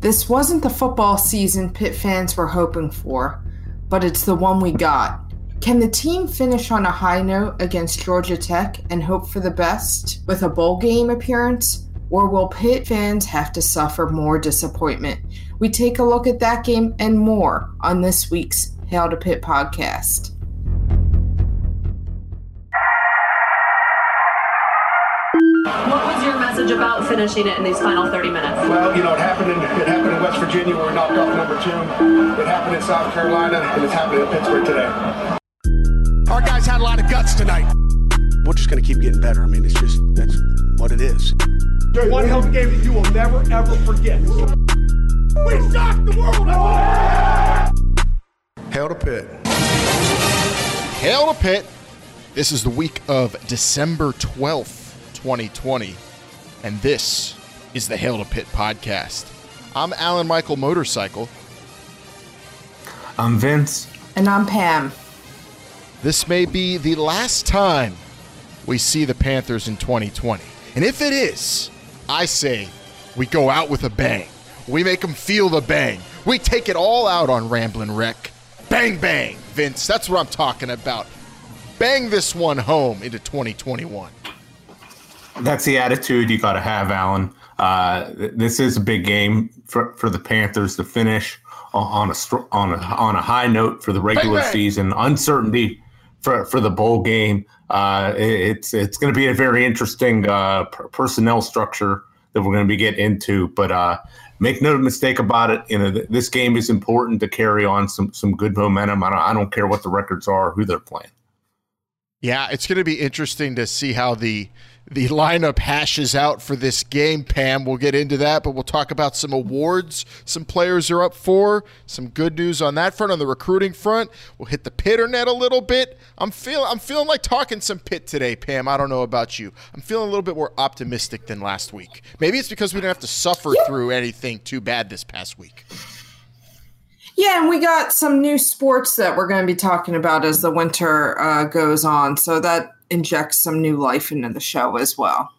This wasn't the football season Pitt fans were hoping for, but it's the one we got. Can the team finish on a high note against Georgia Tech and hope for the best with a bowl game appearance? Or will Pitt fans have to suffer more disappointment? We take a look at that game and more on this week's Hail to Pitt podcast. Was your message about finishing it in these final 30 minutes? Well, you know, it happened in it happened in West Virginia where we knocked off number two. It happened in South Carolina, and it's happening in Pittsburgh today. Our guys had a lot of guts tonight. We're just going to keep getting better. I mean, it's just that's what it is. One hell of a game that you will never ever forget. We shocked the world. Hail to Pitt. Hail to Pitt. This is the week of December 12th, 2020, and this is the Hail to Pitt podcast. I'm Alan Michael Motorcycle. I'm Vince. And I'm Pam. This may be the last time we see the Panthers in 2020. And if it is, I say we go out with a bang. We make them feel the bang. We take it all out on Ramblin' Wreck. Bang, bang, Vince. That's what I'm talking about. Bang this one home into 2021. That's the attitude you got to have, Alan. Uh, this is a big game for, for the Panthers to finish on a on a on a high note for the regular Bang, bang. season. Uncertainty for for the bowl game. Uh, it's it's going to be a very interesting uh, personnel structure that we're going to be getting into. But uh, make no mistake about it. You know, th- this game is important to carry on some some good momentum. I don't, I don't care what the records are, who they're playing. Yeah, it's going to be interesting to see how the the lineup hashes out for this game, Pam. We'll get into that, but we'll talk about some awards some players are up for, some good news on that front, on the recruiting front. We'll hit the pitter net a little bit. I'm feel I'm feeling like talking some Pitt today, Pam. I don't know about you. I'm feeling a little bit more optimistic than last week. Maybe it's because we didn't have to suffer through anything too bad this past week. Yeah, and we got some new sports that we're going to be talking about as the winter uh, goes on. So that injects some new life into the show as well.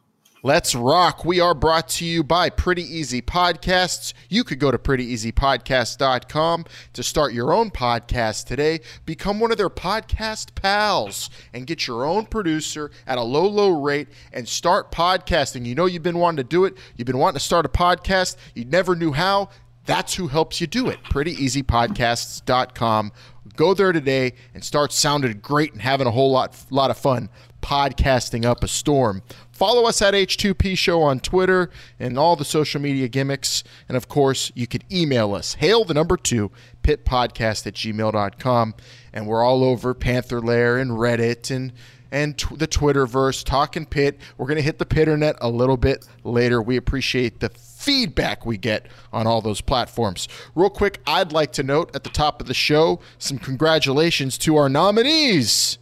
Let's rock. We are brought to you by Pretty Easy Podcasts. You could go to prettyeasypodcast.com to start your own podcast today. Become one of their podcast pals and get your own producer at a low, low rate and start podcasting. You know you've been wanting to do it. You've been wanting to start a podcast. You never knew how. That's who helps you do it. PrettyEasyPodcasts.com. Go there today and start sounding great and having a whole lot, lot of fun podcasting up a storm. Follow us at H2P Show on Twitter and all the social media gimmicks. And of course, you could email us, hail the number two, pitpodcast at gmail.com. And we're all over Panther Lair and Reddit and and the Twitterverse, talking Pitt. We're going to hit the pitternet a little bit later. We appreciate the feedback we get on all those platforms. Real quick, I'd like to note at the top of the show some congratulations to our nominees.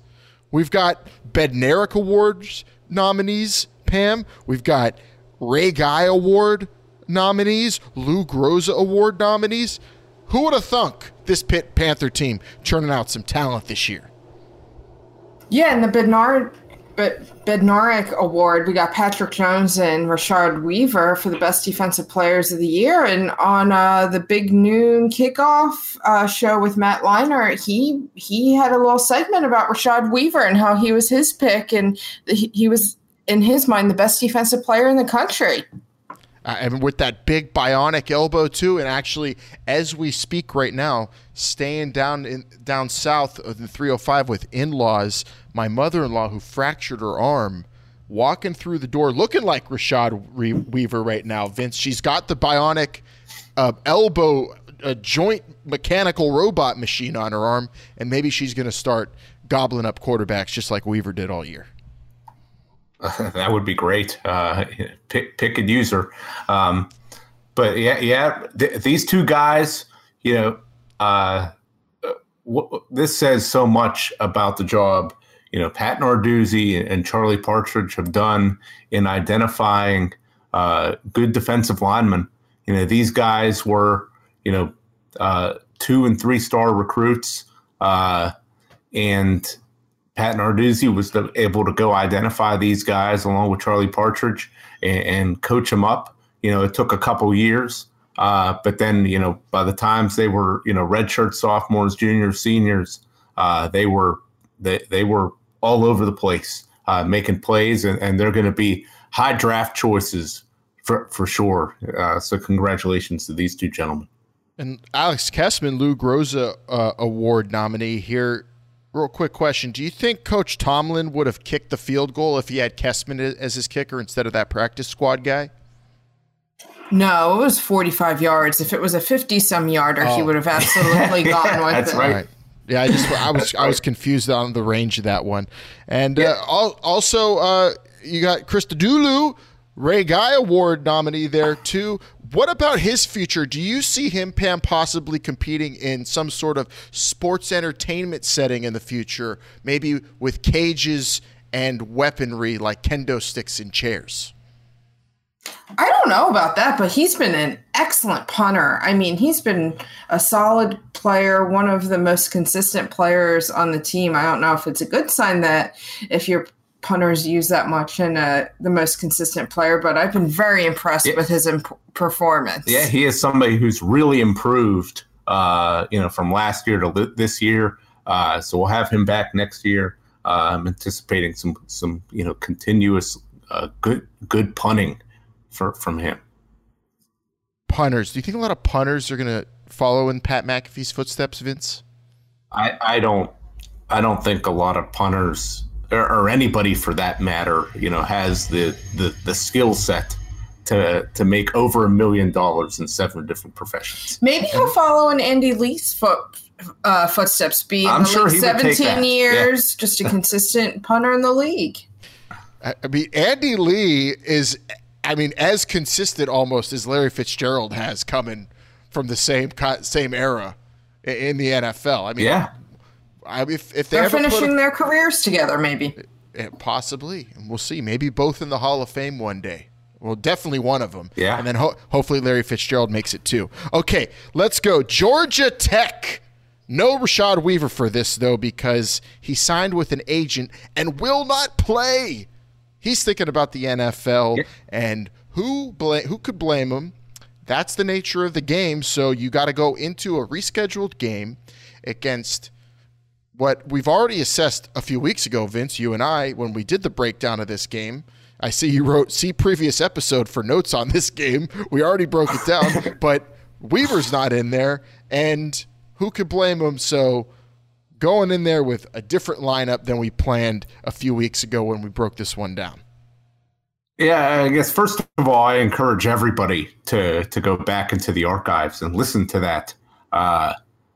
We've got Bednarik Awards nominees, Pam. We've got Ray Guy Award nominees, Lou Groza Award nominees. Who would have thunk this Pitt Panther team churning out some talent this year? Yeah, and the Bednar, Bed, Bednarik Award, we got Patrick Jones and Rashad Weaver for the best defensive players of the year. And on uh, the big noon kickoff uh, show with Matt Leinart, he he had a little segment about Rashad Weaver and how he was his pick, and he, he was in his mind the best defensive player in the country. Uh, and with that big bionic elbow too, and actually, as we speak right now, staying down in down south of the 305 with in-laws, my mother-in-law who fractured her arm, walking through the door, looking like Rashad Re- Weaver right now. Vince, she's got the bionic uh, elbow uh, joint mechanical robot machine on her arm, and maybe she's going to start gobbling up quarterbacks just like Weaver did all year. that would be great. Uh, pick pick a user. Um, but yeah, yeah, th- these two guys, you know, uh, w- this says so much about the job. You know, Pat Narduzzi and Charlie Partridge have done in identifying uh, good defensive linemen. You know, these guys were, you know, uh, two and three star recruits, uh, and Pat Narduzzi was the, able to go identify these guys along with Charlie Partridge and, and, coach them up. You know, it took a couple years, Uh, but then, you know, by the times they were, you know, redshirt sophomores, juniors, seniors, uh, they were they they were all over the place uh, making plays, and, and they're going to be high draft choices for for sure. Uh, so congratulations to these two gentlemen. And Alex Kessman, Lou Groza uh, Award nominee here. Real quick question: Do you think Coach Tomlin would have kicked the field goal if he had Kessman as his kicker instead of that practice squad guy? No, it was 45 yards. If it was a 50 some yarder, oh. he would have absolutely yeah, gone with that's it. Right. Yeah, I just I was I was confused on the range of that one, and yeah. uh, also uh, you got Christodoulou, Ray Guy Award nominee there too. What about his future? Do you see him, Pam, possibly competing in some sort of sports entertainment setting in the future, maybe with cages and weaponry like kendo sticks and chairs? I don't know about that, but he's been an excellent punter. I mean, he's been a solid player, one of the most consistent players on the team. I don't know if it's a good sign that if your punters use that much in uh, the most consistent player, but I've been very impressed yeah. with his imp- performance. Yeah, he is somebody who's really improved, uh, you know, from last year to this year. Uh, so we'll have him back next year. Uh, I'm anticipating some, some, you know, continuous uh, good, good punting for, from him. Punters. Do you think a lot of punters are going to follow in Pat McAfee's footsteps, Vince? I, I don't. I don't think a lot of punters or, or anybody for that matter, you know, has the the, the skill set to to make over a million dollars in seven different professions. Maybe he'll follow in Andy Lee's foot uh, footsteps. Be I'm the sure league seventeen years, yeah. just a consistent punter in the league. I mean, Andy Lee is I mean, as consistent almost as Larry Fitzgerald has coming from the same same era in the NFL. I mean, yeah. I, if, if they are finishing a, their careers together, maybe. Eh, possibly, and we'll see. Maybe both in the Hall of Fame one day. Well, definitely one of them. Yeah. And then ho- hopefully Larry Fitzgerald makes it too. Okay, let's go. Georgia Tech. No Rashad Weaver for this, though, because he signed with an agent and will not play. He's thinking about the NFL, yeah. and who bla- who could blame him? That's the nature of the game. So you got to go into a rescheduled game against what we've already assessed a few weeks ago, Vince, you and I, when we did the breakdown of this game. I see you wrote see previous episode for notes on this game. We already broke it down, but Weaver's not in there, and who could blame him? So going in there with a different lineup than we planned a few weeks ago when we broke this one down. Yeah, I guess first of all, I encourage everybody to to go back into the archives and listen to that uh,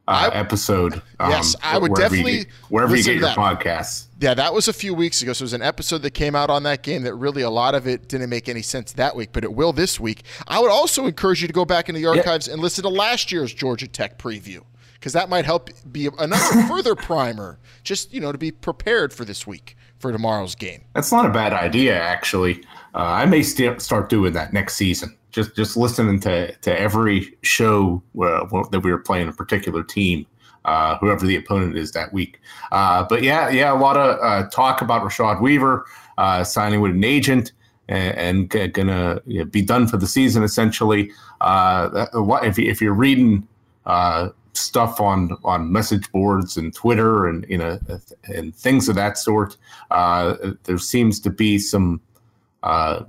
uh, I, episode. Um, yes, I would wherever definitely you, wherever you get your podcasts. Yeah, that was a few weeks ago. So it was an episode that came out on that game that really a lot of it didn't make any sense that week, but it will this week. I would also encourage you to go back into the archives and listen to last year's Georgia Tech preview because that might help be another further primer, just you know, to be prepared for this week for tomorrow's game. That's not a bad idea, actually. Uh, I may st- start doing that next season. Just just listening to to every show uh, that we were playing a particular team, uh, whoever the opponent is that week. Uh, but yeah, yeah, a lot of uh, talk about Rashad Weaver uh, signing with an agent and, and gonna you know, be done for the season essentially. if if you're reading stuff on on message boards and Twitter and you know and things of that sort. Uh, there seems to be some uh,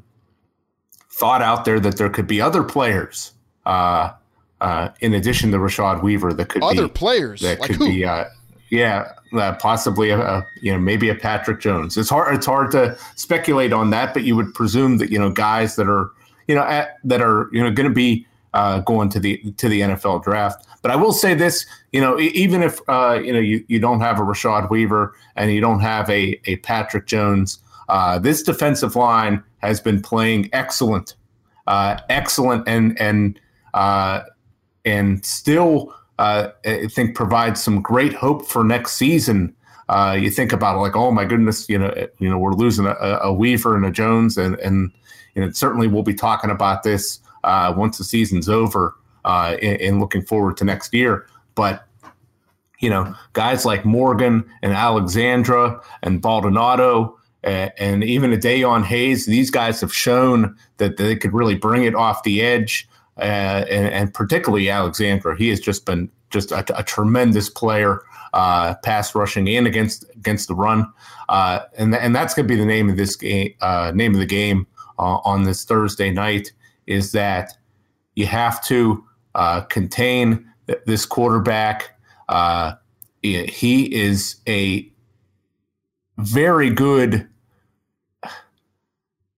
thought out there that there could be other players uh, uh in addition to Rashad Weaver that could be other be, players that like could who? be. Uh, yeah, uh, possibly a, a, you know maybe a Patrick Jones. It's hard it's hard to speculate on that, but you would presume that you know guys that are you know at, that are you know going to be uh, going to the to the NFL draft. But I will say this, you know, even if uh, you know you, you don't have a Rashad Weaver and you don't have a a Patrick Jones, uh, this defensive line has been playing excellent, uh, excellent, and and uh, and still uh, I think provides some great hope for next season. Uh, you think about it like, oh my goodness, you know, you know, we're losing a, a Weaver and a Jones, and and know, certainly we'll be talking about this once the season's over and, and, looking forward to next year. But you know, guys like Morgan and Alexander and Baldonado and, even a Dayon Hayes, these guys have shown that they could really bring it off the edge. uh, and, and, particularly Alexander. He has just been just a, a tremendous player, uh, pass rushing and against against the run, uh, and and that's going to be the name of this game. Uh, name of the game uh, on this Thursday night is that you have to uh, contain this quarterback. he is a very good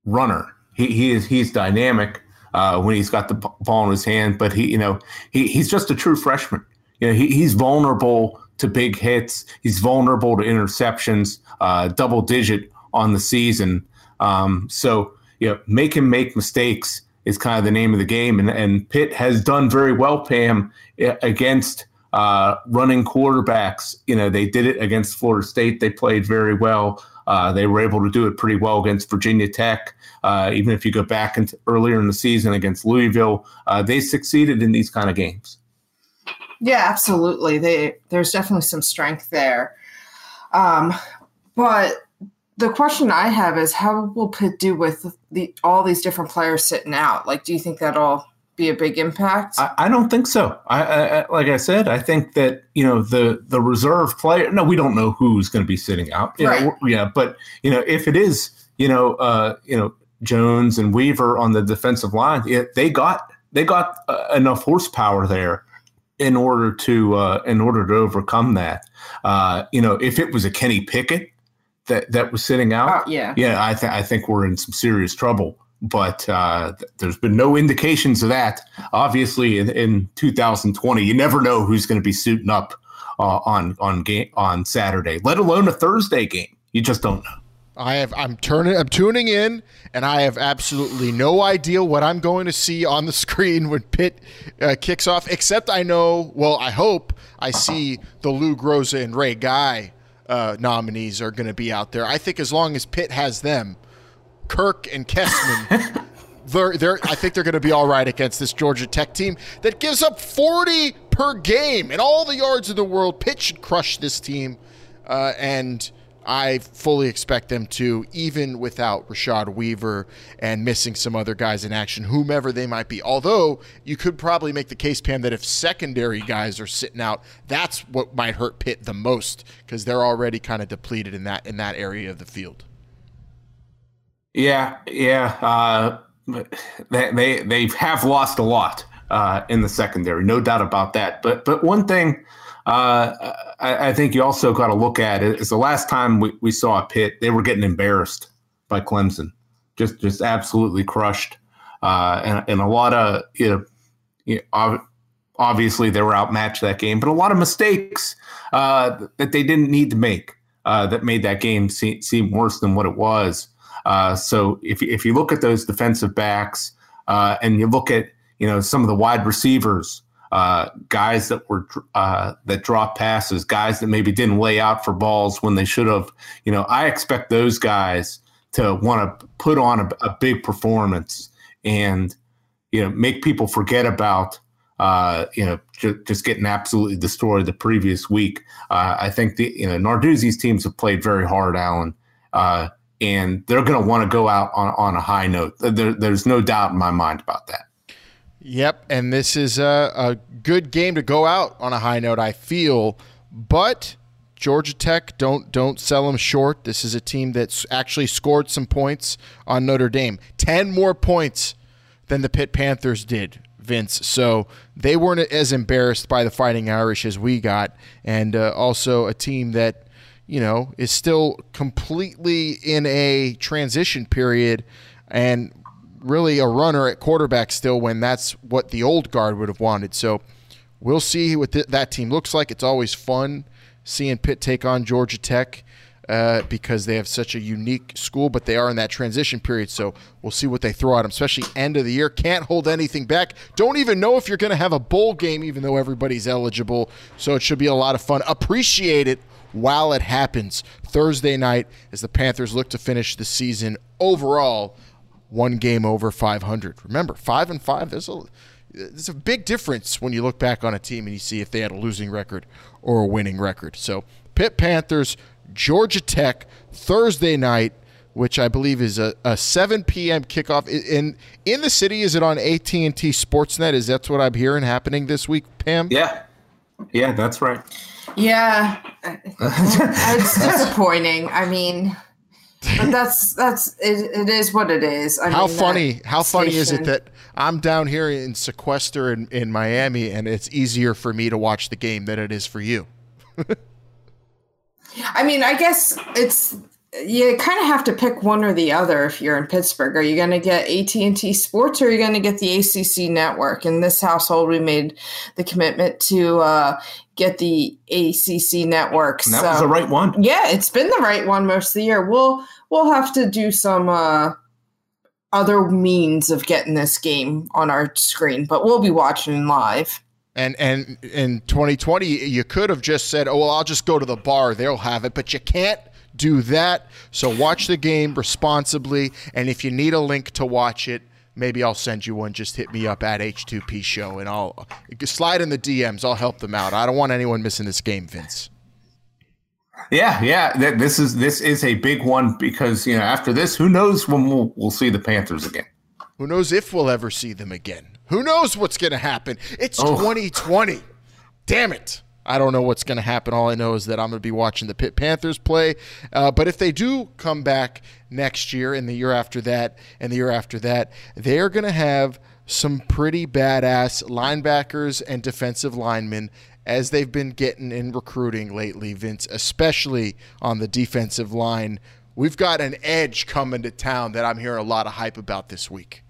runner. He, he is he's dynamic uh, when he's got the ball in his hand, but he you know he, he's just a true freshman. You know he, he's vulnerable to big hits. He's vulnerable to interceptions, uh, double digit on the season. Um, so you know make him make mistakes is kind of the name of the game, and and Pitt has done very well, Pam, against. Uh, running quarterbacks, you know, they did it against Florida State. They played very well. Uh, they were able to do it pretty well against Virginia Tech. Uh, even if you go back into earlier in the season against Louisville, uh, they succeeded in these kind of games. Yeah, absolutely. They, there's definitely some strength there. Um, but the question I have is how will Pitt do with the all these different players sitting out? Like, do you think that'll be a big impact? I, I don't think so. I, I, like I said, I think that you know the the reserve player. No, we don't know who's going to be sitting out. You right. Know, yeah, but you know if it is you know uh, you know Jones and Weaver on the defensive line, it, they got they got uh, enough horsepower there in order to uh, in order to overcome that. Uh, you know, if it was a Kenny Pickett that that was sitting out, oh, yeah, yeah, I think I think we're in some serious trouble but uh, there's been no indications of that. Obviously, in, in 2020, you never know who's going to be suiting up uh, on on game on Saturday, let alone a Thursday game. You just don't know. I have I'm turning I'm tuning in and I have absolutely no idea what I'm going to see on the screen when Pitt uh, kicks off except I know well I hope I see the Lou Groza and Ray Guy uh, nominees are going to be out there. I think as long as Pitt has them Kirk and Kessman. they're, they're, I think they're going to be all right against this Georgia Tech team that gives up 40 per game in all the yards of the world. Pitt should crush this team, uh, and I fully expect them to, even without Rashad Weaver and missing some other guys in action, whomever they might be. Although you could probably make the case, Pam, that if secondary guys are sitting out, that's what might hurt Pitt the most because they're already kind of depleted in that in that area of the field. Yeah, yeah. Uh, they, they they have lost a lot uh, in the secondary, no doubt about that. But but one thing uh, I, I, think you also got to look at is the last time we, we saw a Pitt, they were getting embarrassed by Clemson, just just absolutely crushed, uh, and and a lot of you know, you know obviously they were outmatched that game, but a lot of mistakes uh, that they didn't need to make uh, that made that game seem, seem worse than what it was. Uh, so if if you look at those defensive backs uh, and you look at you know some of the wide receivers, uh, guys that were uh, that drop passes, guys that maybe didn't lay out for balls when they should have, you know, I expect those guys to want to put on a, a, big performance and you know make people forget about. Uh, you know, ju- just getting absolutely destroyed the previous week. I think the you know Narduzzi's teams have played very hard, Alan and they're going to want to go out on, on a high note. There, there's no doubt in my mind about that. Yep, and this is a, a good game to go out on a high note. I feel, but Georgia Tech don't don't sell them short. This is a team that's actually scored some points on Notre Dame, ten more points than the Pitt Panthers did. Vince, so they weren't as embarrassed by the Fighting Irish as we got, and uh, also a team that you know, is still completely in a transition period and really a runner at quarterback still when that's what the old guard would have wanted. So we'll see what th- that team looks like. It's always fun seeing Pitt take on Georgia Tech. Uh, because they have such a unique school, but they are in that transition period. So we'll see what they throw at them, especially end of the year. Can't hold anything back. Don't even know if you're going to have a bowl game, even though everybody's eligible. So it should be a lot of fun. Appreciate it while it happens Thursday night as the Panthers look to finish the season overall one game over 500. Remember, 5 and 5 there's a there's a big difference when you look back on a team and you see if they had a losing record or a winning record. So, Pitt Panthers, Georgia Tech, Thursday night. which I believe is a, a 7 p.m. kickoff. In in the city, is it on AT and T Sportsnet? Is that what I'm hearing happening this week, Pam? Yeah, yeah, that's right. Yeah, it's disappointing. I mean, but that's that's it, it is what it is. I how mean, funny? How funny is it that I'm down here in sequester in, in Miami, and it's easier for me to watch the game than it is for you? I mean, I guess it's you kind of have to pick one or the other if you're in Pittsburgh. Are you going to get AT&T Sports or are you going to get the ACC network? In this household, we made the commitment to uh, get the ACC network. And that so, was the right one. Yeah, it's been the right one most of the year. We'll we'll have to do some uh, other means of getting this game on our screen, but we'll be watching live. And and in 2020, you could have just said, "Oh well, I'll just go to the bar; they'll have it." But you can't do that. So watch the game responsibly, and if you need a link to watch it, maybe I'll send you one. Just hit me up at H2P Show, and I'll slide in the DMs. I'll help them out. I don't want anyone missing this game, Vince. Yeah, yeah. Th- This is this is a big one because you know after this, who knows when we'll we'll see the Panthers again. Who knows if we'll ever see them again? Who knows what's going to happen? It's Oh. 2020. Damn it. I don't know what's going to happen. All I know is that I'm going to be watching the Pitt Panthers play. Uh, but if they do come back next year and the year after that and the year after that, they're going to have some pretty badass linebackers and defensive linemen as they've been getting in recruiting lately, Vince, especially on the defensive line. We've got an edge coming to town that I'm hearing a lot of hype about this week.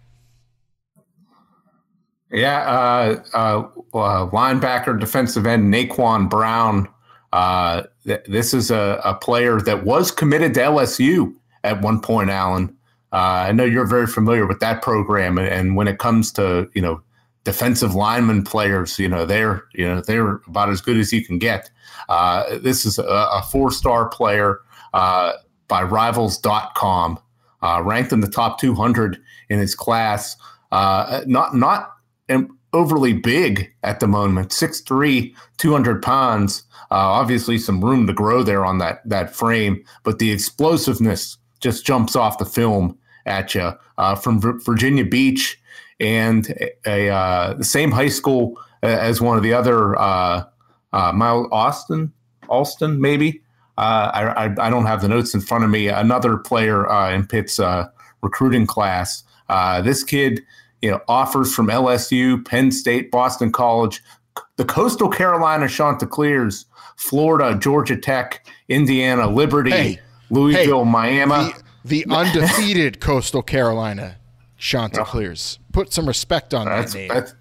Yeah, uh, uh, uh, linebacker, defensive end Naquan Brown. Uh, th- this is a, a player that was committed to LSU at one point, Alan. Uh, I know you're very familiar with that program, and, and when it comes to you know defensive lineman players, you know they're you know they're about as good as you can get. Uh, this is a, a four-star player uh, by Rivals.com, uh, ranked in the top 200 in his class. Uh, not not overly big at the moment 6'3 200 pounds. Uh, obviously some room to grow there on that that frame but the explosiveness just jumps off the film at you uh, from Vir- virginia beach and a, uh, the same high school as one of the other uh, uh, Miles Austin Alston maybe. Uh, I, I, don't have the notes in front of me. Another player uh, in Pitt's uh, recruiting class. Uh, this kid you know, offers from LSU, Penn State, Boston College, the Coastal Carolina Chanticleers, Florida, Georgia Tech, Indiana, Liberty, Hey, Louisville, Miami. The, the undefeated Coastal Carolina Chanticleers. Put some respect on That's, that name. that's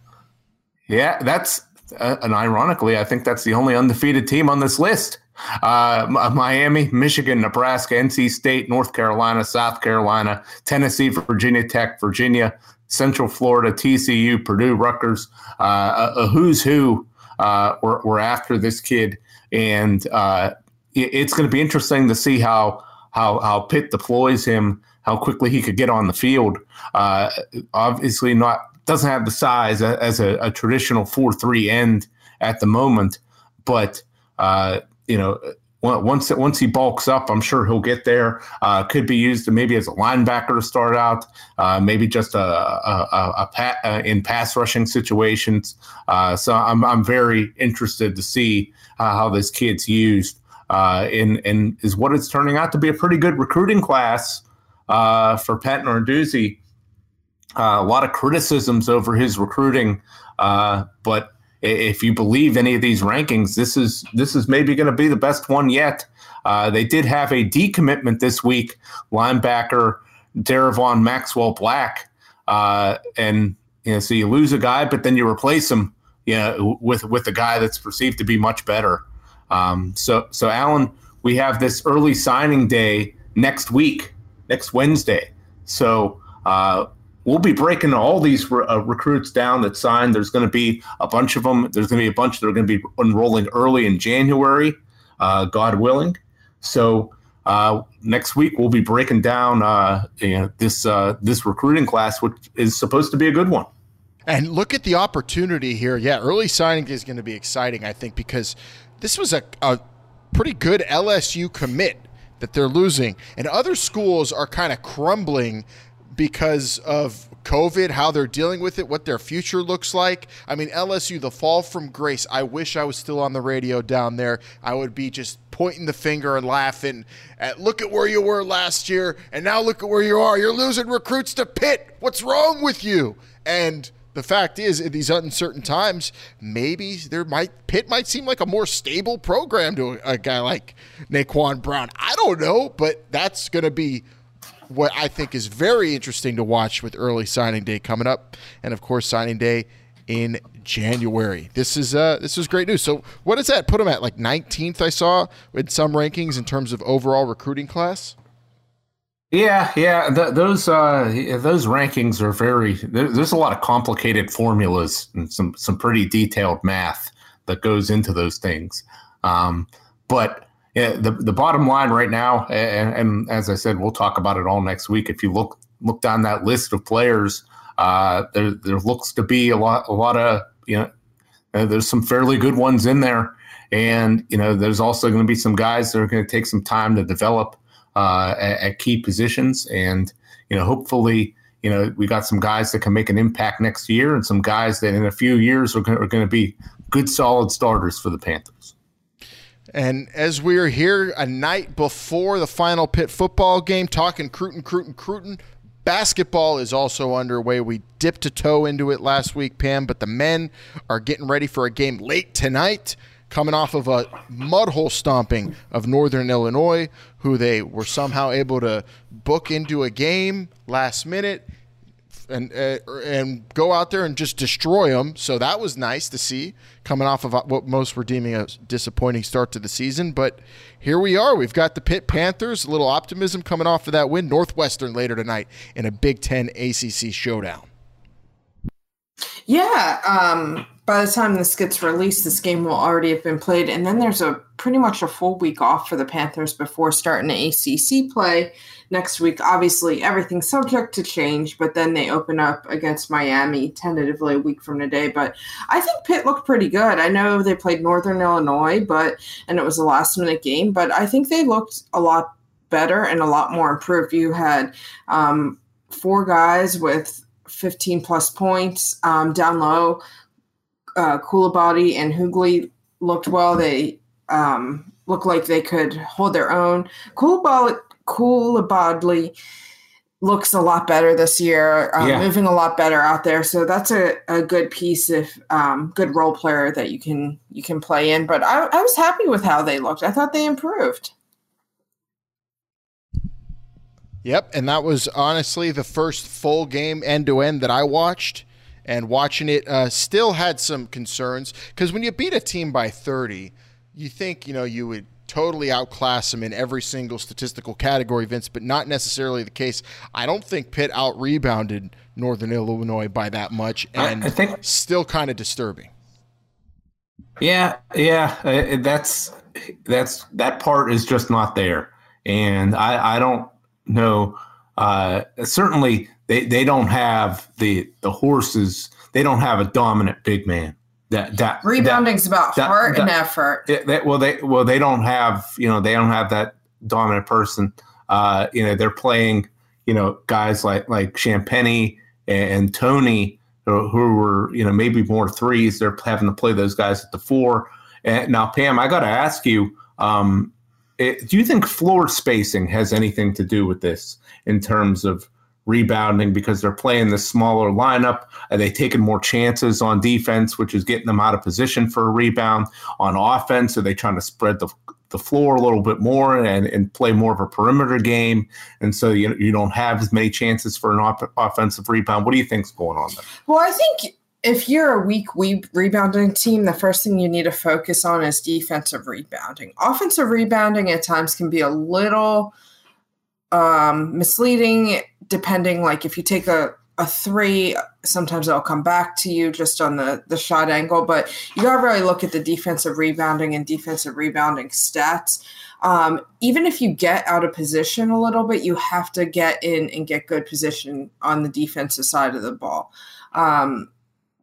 yeah, that's uh, and ironically, I think that's the only undefeated team on this list. Uh, Miami, Michigan, Nebraska, NC State, North Carolina, South Carolina, Tennessee, Virginia Tech, Virginia, Central Florida, TCU, Purdue, Rutgers, uh, a, a who's who. Uh, we're, we're after this kid, and uh, it- it's going to be interesting to see how how how Pitt deploys him, how quickly he could get on the field. Uh, obviously, not doesn't have the size as a, a traditional four three end at the moment, but uh, you know. On- Once once he bulks up, I'm sure he'll get there. Uh, could be used maybe as a linebacker to start out, uh, maybe just a, a, a, a pa- uh, in pass rushing situations. Uh, so I'm I'm very interested to see uh, how this kid's used. Uh, and and is what it's turning out to be a pretty good recruiting class for Pat Narduzzi. A lot of criticisms over his recruiting, but if you believe any of these rankings, this is this is maybe going to be the best one yet. Uh, they did have a decommitment this week, linebacker Darevon Maxwell Black, uh, and you know, so you lose a guy, but then you replace him, you know, with with a guy that's perceived to be much better. Um, so so Alan, we have this early signing day next week, next Wednesday. So uh, we'll be breaking all these re- uh, recruits down that signed. There's going to be a bunch of them. There's going to be a bunch that are going to be enrolling early in January, uh, God willing. So uh, next week we'll be breaking down uh, you know, this uh, this recruiting class, which is supposed to be a good one. And look at the opportunity here. Yeah, early signing is going to be exciting, I think, because this was a, a pretty good LSU commit that they're losing, and other schools are kind of crumbling because of COVID, how they're dealing with it, what their future looks like. I mean, LSU, the fall from grace. I wish I was still on the radio down there. I would be just pointing the finger and laughing at look at where you were last year, and now look at where you are. You're losing recruits to Pitt. What's wrong with you? And the fact is, in these uncertain times, maybe there might Pitt might seem like a more stable program to a, guy like Naquan Brown. I don't know, but that's going to be what I think is very interesting to watch with early signing day coming up, and of course signing day in January. This is uh this is great news. So what does that put them at? Like 19th, I saw in some rankings in terms of overall recruiting class. Yeah, yeah, th- those uh, those rankings are very. There, there's a lot of complicated formulas and some some pretty detailed math that goes into those things. Um, but yeah, the the bottom line right now, and, and, as I said, we'll talk about it all next week. If you look look down that list of players, uh, there there looks to be a lot a lot of you know uh, there's some fairly good ones in there, and you know there's also going to be some guys that are going to take some time to develop uh, at, at key positions, and you know hopefully you know we got some guys that can make an impact next year, and some guys that in a few years are going, to be good solid starters for the Panthers. And as we are here a night before the final Pitt football game, talking Cruton, Cruton, Cruton, basketball is also underway. We dipped a toe into it last week, Pam, but the men are getting ready for a game late tonight, coming off of a mudhole stomping of Northern Illinois, who they were somehow able to book into a game last minute and uh, and go out there and just destroy them. So that was nice to see coming off of what most were deeming a disappointing start to the season. But here we are. We've got the Pitt Panthers. A little optimism coming off of that win. Northwestern later tonight in a Big Ten ACC showdown. Yeah. Um, by the time this gets released, this game will already have been played, and then there's a pretty much a full week off for the Panthers before starting the ACC play next week. Obviously, everything's subject to change, but then they open up against Miami tentatively a week from today. But I think Pitt looked pretty good. I know they played Northern Illinois, but and it was a last minute game, but I think they looked a lot better and a lot more improved. You had um, four guys with 15 plus points um, down low. Uh, Coulibaly and Hugley looked well. They um, looked like they could hold their own. Coulibaly, Coulibaly looks a lot better this year, um, yeah. moving a lot better out there. So that's a, a good piece of um, good role player that you can you can play in. But I, I was happy with how they looked. I thought they improved. Yep, and that was honestly the first full game end to end that I watched. And watching it, uh, still had some concerns because when you beat a team by 30, you think you know you would totally outclass them in every single statistical category, Vince, but not necessarily the case. I don't think Pitt out rebounded Northern Illinois by that much, and I, I think still kind of disturbing. Yeah, yeah, uh, that's that's that part is just not there, and I I don't know. Uh, certainly, they they don't have the the horses. They don't have a dominant big man that that rebounding's that, about that, heart that, and effort. It, well, they well they don't have you know they don't have that dominant person. Uh, you know they're playing you know guys like like Champagnie and, and Tony who, who were you know maybe more threes. They're having to play those guys at the four. And now, Pam, I got to ask you. Um, it, do you think floor spacing has anything to do with this in terms of rebounding because they're playing the smaller lineup? Are they taking more chances on defense, which is getting them out of position for a rebound? On offense, are they trying to spread the the floor a little bit more and, and play more of a perimeter game, and so you you don't have as many chances for an op- offensive rebound. What do you think's going on there? Well, I think if you're a weak we- rebounding team, the first thing you need to focus on is defensive rebounding. Offensive rebounding at times can be a little um, misleading depending like if you take a a three, sometimes it'll come back to you just on the the shot angle. But you got to really look at the defensive rebounding and defensive rebounding stats. Um, even if you get out of position a little bit, you have to get in and get good position on the defensive side of the ball. Um,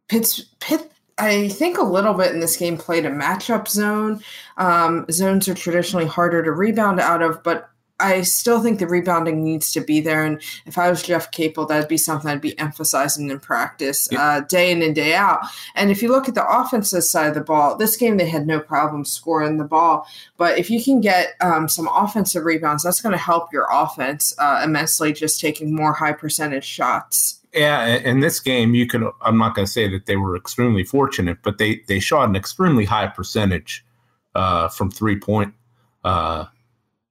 Pitt's, Pitt, I think a little bit in this game played a matchup zone. Um, zones are traditionally harder to rebound out of, but I still think the rebounding needs to be there. And if I was Jeff Capel, that'd be something I'd be emphasizing in practice uh, day in and day out. And if you look at the offensive side of the ball, this game they had no problem scoring the ball. But if you can get um, some offensive rebounds, that's going to help your offense uh, immensely, just taking more high percentage shots. Yeah, in this game, you can. I'm not going to say that they were extremely fortunate, but they they shot an extremely high percentage uh, from three point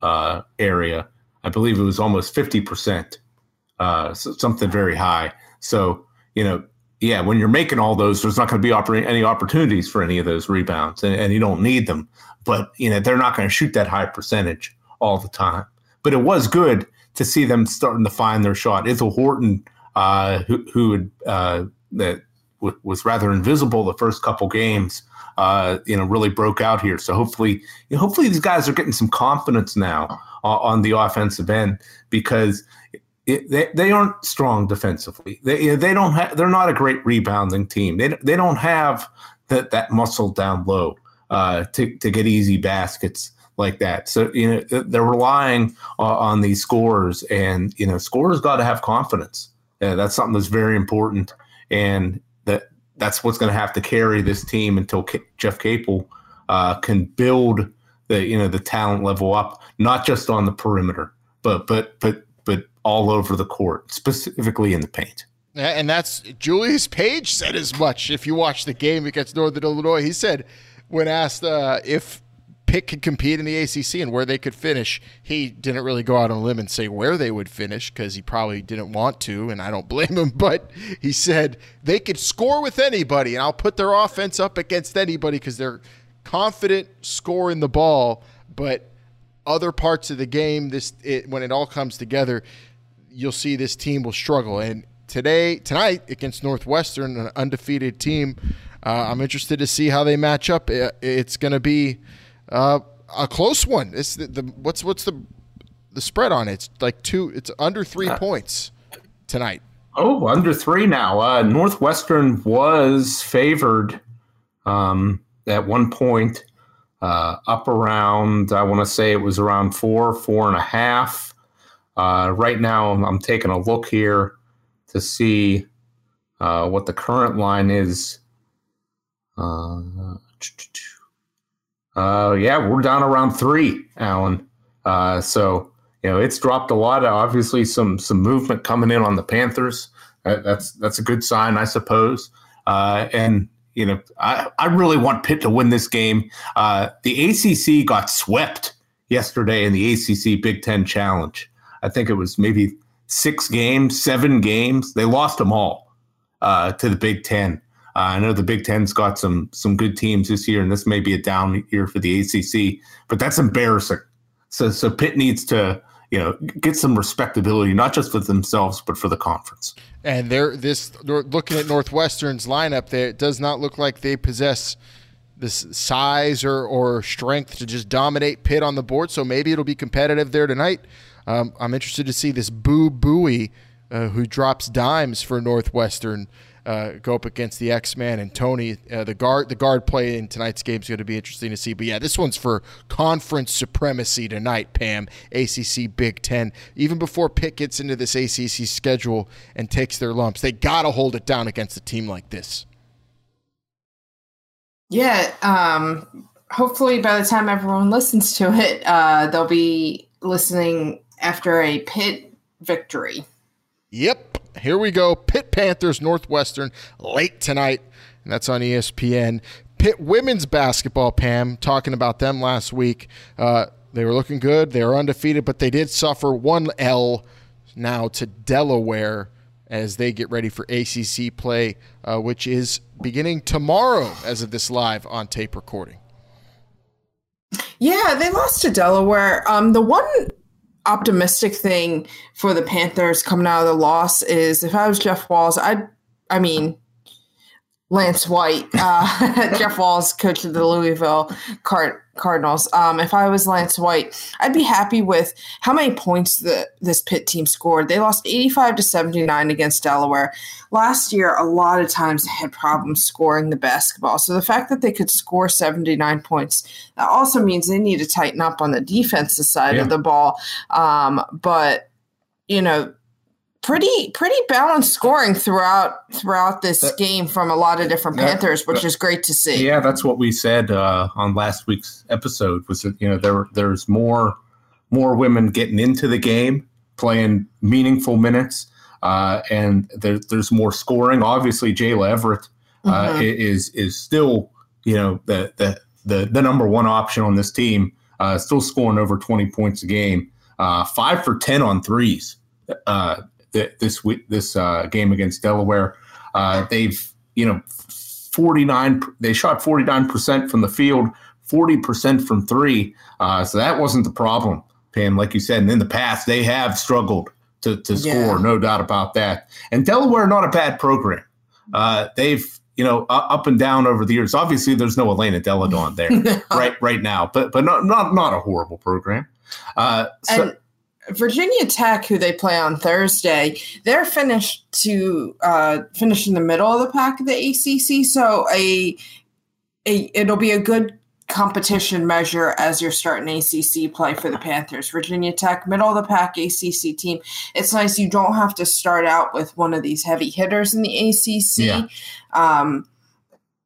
uh, area. I believe it was almost 50%, uh, so something very high. So, you know, yeah, when you're making all those, there's not going to be oper- any opportunities for any of those rebounds, and, and you don't need them. But, you know, they're not going to shoot that high percentage all the time. But it was good to see them starting to find their shot. Ithiel Horton, uh, who, who had, uh, that w- was rather invisible the first couple games, uh, you know, really broke out here. So hopefully, you know, hopefully these guys are getting some confidence now uh, on the offensive end because it, they, they aren't strong defensively. They they don't have they're not a great rebounding team. They they don't have that that muscle down low uh, to to get easy baskets like that. So you know they're relying uh, on these scores, and you know scores got to have confidence. That's something that's very important, and that that's what's going to have to carry this team until K- Jeff Capel uh, can build the you know the talent level up, not just on the perimeter, but but but but all over the court, specifically in the paint. And that's Julius Page said as much. If you watch the game against Northern Illinois, he said when asked uh, if Pitt could compete in the ACC and where they could finish, he didn't really go out on a limb and say where they would finish because he probably didn't want to, and I don't blame him. But he said they could score with anybody, and I'll put their offense up against anybody because they're confident scoring the ball, but other parts of the game, this it, when it all comes together, you'll see this team will struggle. And today, tonight against Northwestern, an undefeated team, uh, I'm interested to see how they match up. It's going to be uh, a close one. It's the, the, what's what's the the spread on it? It's like two. It's under three uh, points tonight. Oh, under three now. Uh, Northwestern was favored um, at one point uh, up around, I want to say it was around four, four and a half. Uh, right now, I'm taking a look here to see uh, what the current line is. Uh, uh, yeah, we're down around three, Alan. Uh, so you know it's dropped a lot. Obviously, some some movement coming in on the Panthers. that's that's a good sign, I suppose. Uh, and you know, I, I really want Pitt to win this game. Uh, the ACC got swept yesterday in the ACC Big Ten Challenge. I think it was maybe six games, seven games. They lost them all uh, to the Big Ten. Uh, I know the Big Ten's got some some good teams this year, and this may be a down year for the ACC, but that's embarrassing. So so Pitt needs to you know get some respectability, not just for themselves but for the conference. And they're this they're looking at Northwestern's lineup, there it does not look like they possess this size or, or strength to just dominate Pitt on the board. So maybe it'll be competitive there tonight. Um, I'm interested to see this Boo Buie, uh, who drops dimes for Northwestern uh, go up against the X Man and Tony. Uh, the guard, the guard play in tonight's game is going to be interesting to see. But yeah, this one's for conference supremacy tonight. Pam, ACC Big Ten. Even before Pitt gets into this ACC schedule and takes their lumps, they got to hold it down against a team like this. Yeah. Um, hopefully, by the time everyone listens to it, uh, they'll be listening after a Pitt victory. Yep. Here we go. Pitt Panthers, Northwestern, late tonight. And that's on ESPN. Pitt women's basketball, Pam, talking about them last week. Uh, they were looking good. They were undefeated, but they did suffer one L now to Delaware as they get ready for ACC play, uh, which is beginning tomorrow as of this live on tape recording. Yeah, they lost to Delaware. Um, the one optimistic thing for the Panthers coming out of the loss is if I was Jeff Walz, I'd, I mean, Lance White, uh, Jeff Walz, coach of the Louisville Card- Cardinals. Um, if I was Lance White, I'd be happy with how many points the, this Pitt team scored. They lost 85 to 79 against Delaware. Last year, a lot of times they had problems scoring the basketball. So the fact that they could score 79 points, that also means they need to tighten up on the defensive side Yeah. of the ball. Um, but, you know, pretty pretty balanced scoring throughout throughout this That- game from a lot of different that- Panthers, which that- is great to see. Yeah, that's what we said uh, on last week's episode. Was that you know there there's more more women getting into the game, playing meaningful minutes, uh, and there, there's more scoring. Obviously, Jayla Everett uh, Mhm. is is still you know the the the, the number one option on this team, uh, still scoring over 20 points a game, uh, five for 10 on threes. Uh, th- this week, this uh, game against Delaware, uh, they've you know 49 they shot 49% from the field 40% from three. Uh, so that wasn't the problem pam. Like you said and in the past they have struggled to, to Yeah. score no doubt about that. And delaware not a bad program. Uh, they've you know up and down over the years. Obviously there's no Elena Delle Donne there right right now but but not not, not a horrible program. Uh, so, and Virginia Tech, who they play on Thursday, they're finished to uh, finish in the middle of the pack of the ACC. So a, a it'll be a good competition measure as you're starting ACC play for the Panthers. Virginia Tech, middle of the pack ACC team. It's nice you don't have to start out with one of these heavy hitters in the ACC, Yeah. um,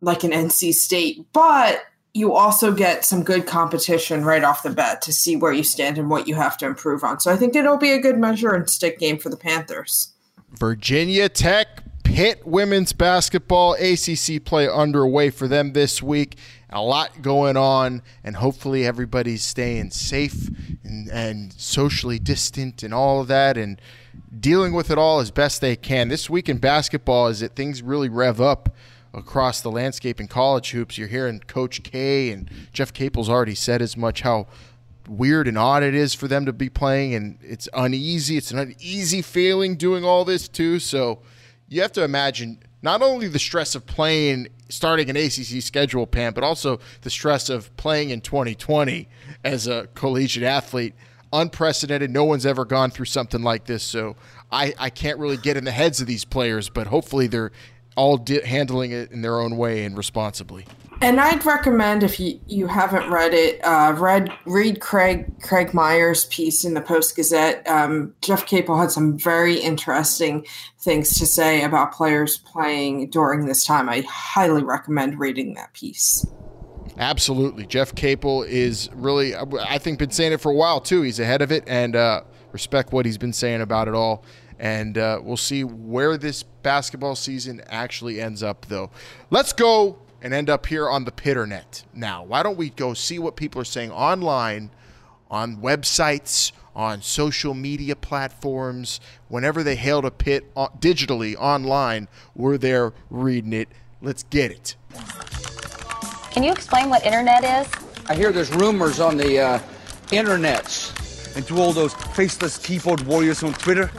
like an NC State, but you also get some good competition right off the bat to see where you stand and what you have to improve on. So I think it'll be a good measure and stick game for the Panthers. Virginia Tech, Pitt women's basketball ACC play underway for them this week. A lot going on, and hopefully everybody's staying safe and, and socially distant and all of that, and dealing with it all as best they can. This week in basketball is that things really rev up across the landscape in college hoops. You're hearing Coach K and Jeff Capel's already said as much how weird and odd it is for them to be playing, and it's uneasy. It's an uneasy feeling doing all this too. So you have to imagine not only the stress of playing, starting an ACC schedule, Pam, but also the stress of playing in 2020 as a collegiate athlete. Unprecedented. No one's ever gone through something like this. So I, I can't really get in the heads of these players, but hopefully they're all di- handling it in their own way and responsibly. And I'd recommend if you, you haven't read it, uh, read read Craig Craig Meyer's piece in the Post Gazette. Um, Jeff Capel had some very interesting things to say about players playing during this time. I highly recommend reading that piece. Absolutely. Jeff Capel is really, I think, been saying it for a while, too. He's ahead of it and uh, respect what he's been saying about it all. And uh, we'll see where this basketball season actually ends up, though. Let's go and end up here on the Pitternet now. Why don't we go see what people are saying online, on websites, on social media platforms? Whenever they hailed a Pitt uh, digitally online, we're there reading it. Let's get it. Can you explain what internet is? I hear there's rumors on the uh, internets. And to all those faceless keyboard warriors on Twitter.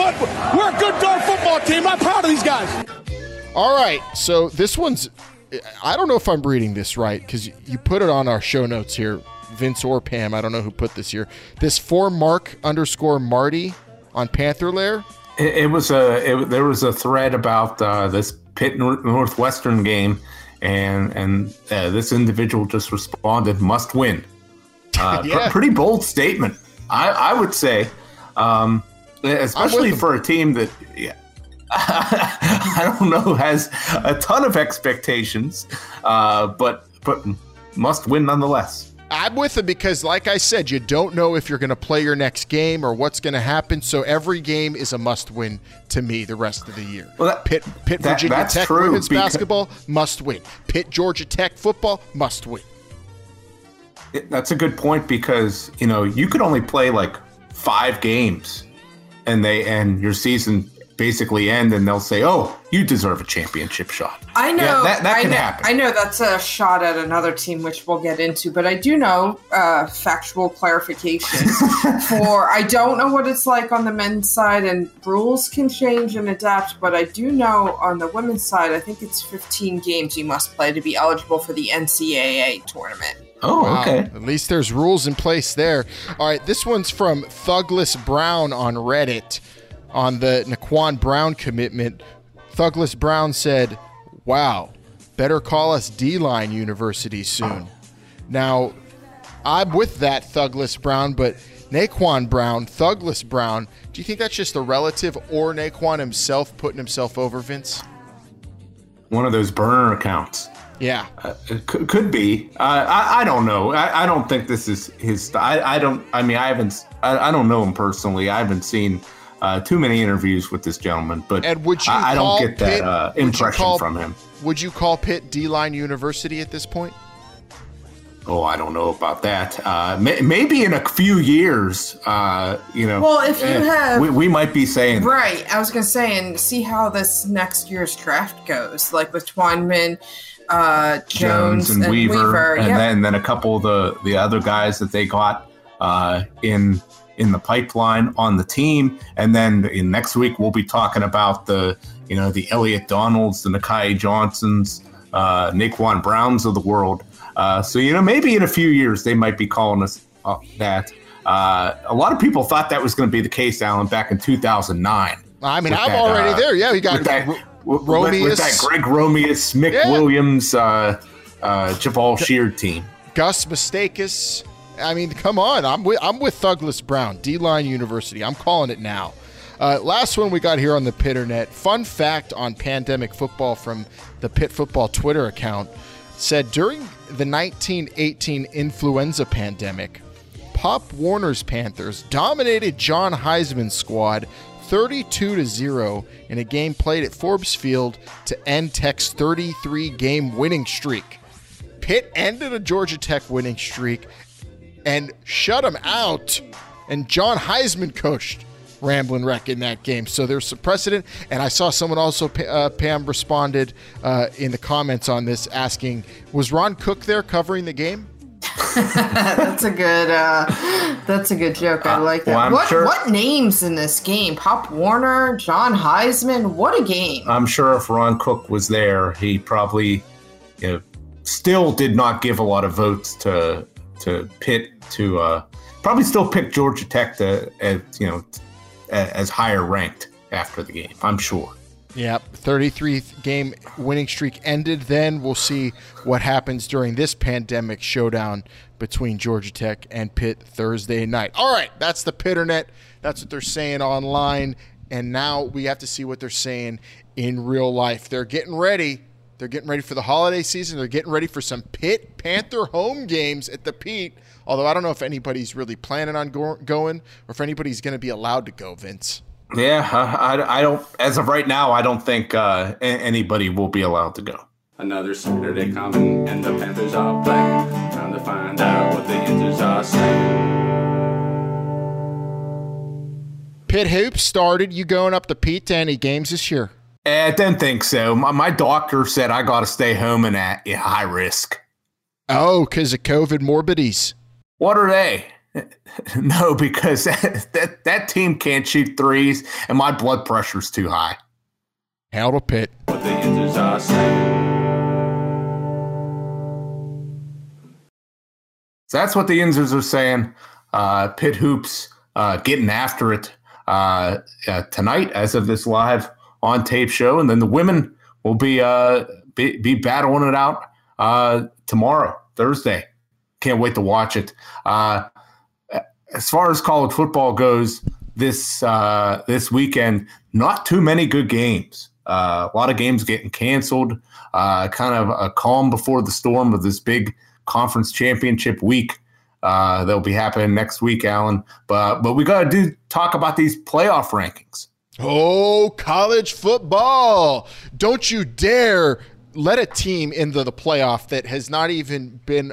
But we're a good darn football team. I'm proud of these guys. All right, so this one's. I don't know if I'm reading this right because you put it on our show notes here, Vince or Pam. I don't know who put this here. This for Mark underscore Marty on Panther Lair. It, it was a it, there was a thread about uh, this Pitt Nor- Northwestern game, and and uh, this individual just responded, "Must win." Uh, pr- pretty bold statement, I, I would say, um, especially for a team that. Yeah, I don't know has a ton of expectations, uh, but but must win nonetheless. I'm with him because, like I said, you don't know if you're going to play your next game or what's going to happen. So every game is a must-win to me the rest of the year. Well, that- Pitt, Pitt that- Virginia that's Tech true, women's because- basketball must win. Pitt Georgia Tech football must win. It- That's a good point because you know you could only play like five games, and they and your season basically end, and they'll say, "Oh, you deserve a championship shot." I know Yeah, that, that I can know, happen. I know that's a shot at another team, which we'll get into, but I do know uh, factual clarification for. I don't know what it's like on the men's side, and rules can change and adapt, but I do know on the women's side, I think it's 15 games you must play to be eligible for the NCAA tournament. Oh, Wow. okay. At least there's rules in place there. All right, this one's from Thugless Brown on Reddit on the Naquan Brown commitment. Thugless Brown said, Wow, better call us D Line University soon. Now, I'm with that Thugless Brown, but Naquan Brown, Thugless Brown, do you think that's just a relative or Naquan himself putting himself over, Vince? One of those burner accounts. Yeah. Uh, could, could be. Uh, I, I don't know. I, I don't think this is his. st- I, I don't. I mean, I haven't. I, I don't know him personally. I haven't seen uh, too many interviews with this gentleman. But And would you I, I don't get that Pitt- uh, would you impression call- from him. Would you call Pitt D Line University at this point? Oh, I don't know about that. Uh, may, maybe in a few years, uh, you know. Well, if you eh, have- we, we might be saying Right. I was gonna say, and see how this next year's draft goes, like with Twyman, uh, Jones, Jones and, Weaver, and Yep. then then a couple of the the other guys that they got uh, in in the pipeline on the team, and then in next week we'll be talking about the you know the Elliot Donalds, the Nakai Johnsons, uh, Naquan Browns of the world. Uh, so you know maybe in a few years they might be calling us uh, that. Uh, a lot of people thought that was going to be the case, Alan, back in 2009. I mean, I'm that, already uh, there. Yeah, we got with that, Ro- with, that Greg Romeus, Mick Yeah. Williams, uh, uh, Jabaal Sheard team. Gus Mustakas. I mean, come on. I'm with I'm with Thugless Brown, D Line University. I'm calling it now. Uh, last one we got here on the Pitternet. Fun fact on pandemic football from the Pitt Football Twitter account said during the 1918 influenza pandemic, Pop Warner's Panthers dominated John Heisman's squad 32 to 0 in a game played at Forbes Field to end Tech's 33 game winning streak. Pitt ended a Georgia Tech winning streak and shut them out. And John Heisman coached Ramblin' Wreck in that game. So there's some precedent. And I saw someone also, uh, Pam responded uh, in the comments on this asking, was Ron Cook there covering the game? that's a good. Uh, that's a good joke. I like that. well, what sure- what names in this game? Pop Warner, John Heisman. What a game! I'm sure if Ron Cook was there, he probably, you know, still did not give a lot of votes to to Pitt to uh, probably still pick Georgia Tech to as you know as higher ranked after the game. I'm sure. Yep, 33 game winning streak ended. Then we'll see what happens during this pandemic showdown between Georgia Tech and Pitt Thursday night. All right, that's the Pitternet. That's what they're saying online. And now we have to see what they're saying in real life. They're getting ready. They're getting ready for the holiday season. They're getting ready for some Pitt Panther home games at the Pete. Although I don't know if anybody's really planning on go- going or if anybody's going to be allowed to go, Vince. Yeah, I, I, I don't. As of right now, I don't think uh, a- anybody will be allowed to go. Another Saturday coming, and the Panthers are playing. Time to find out what the Panthers are saying. Pitt Hoops started. You going up to Pete to any games this year? Eh, I didn't think so. My, my doctor said I got to stay home and at yeah, high risk. Oh, because of COVID morbidities. What are they? no, because that, that that team can't shoot threes, and my blood pressure's too high. Hail to Pitt. What the Panthers are saying. So that's what the Inzers are saying. Uh, Pitt hoops uh, getting after it uh, uh, tonight, as of this live on tape show, and then the women will be uh, be, be battling it out uh, tomorrow, Thursday. Can't wait to watch it. As far as college football goes, this uh, this weekend, not too many good games. Uh, a lot of games getting canceled. Uh, kind of a calm before the storm of this big conference championship week. Uh, that'll be happening next week, Alan. But but we got to do talk about these playoff rankings. Oh, college football. Don't you dare let a team into the playoff that has not even been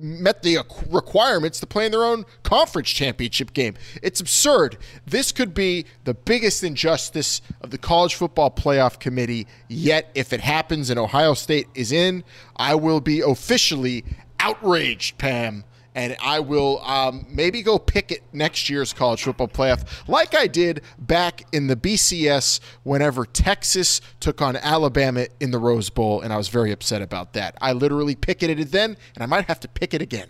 met the requirements to play in their own conference championship game. It's absurd. This could be the biggest injustice of the college football playoff committee yet. If it happens and Ohio State is in, I will be officially outraged, Pam and I will um, maybe go pick it next year's college football playoff, like I did back in the BCS whenever Texas took on Alabama in the Rose Bowl, and I was very upset about that. I literally picketed it then, and I might have to pick it again.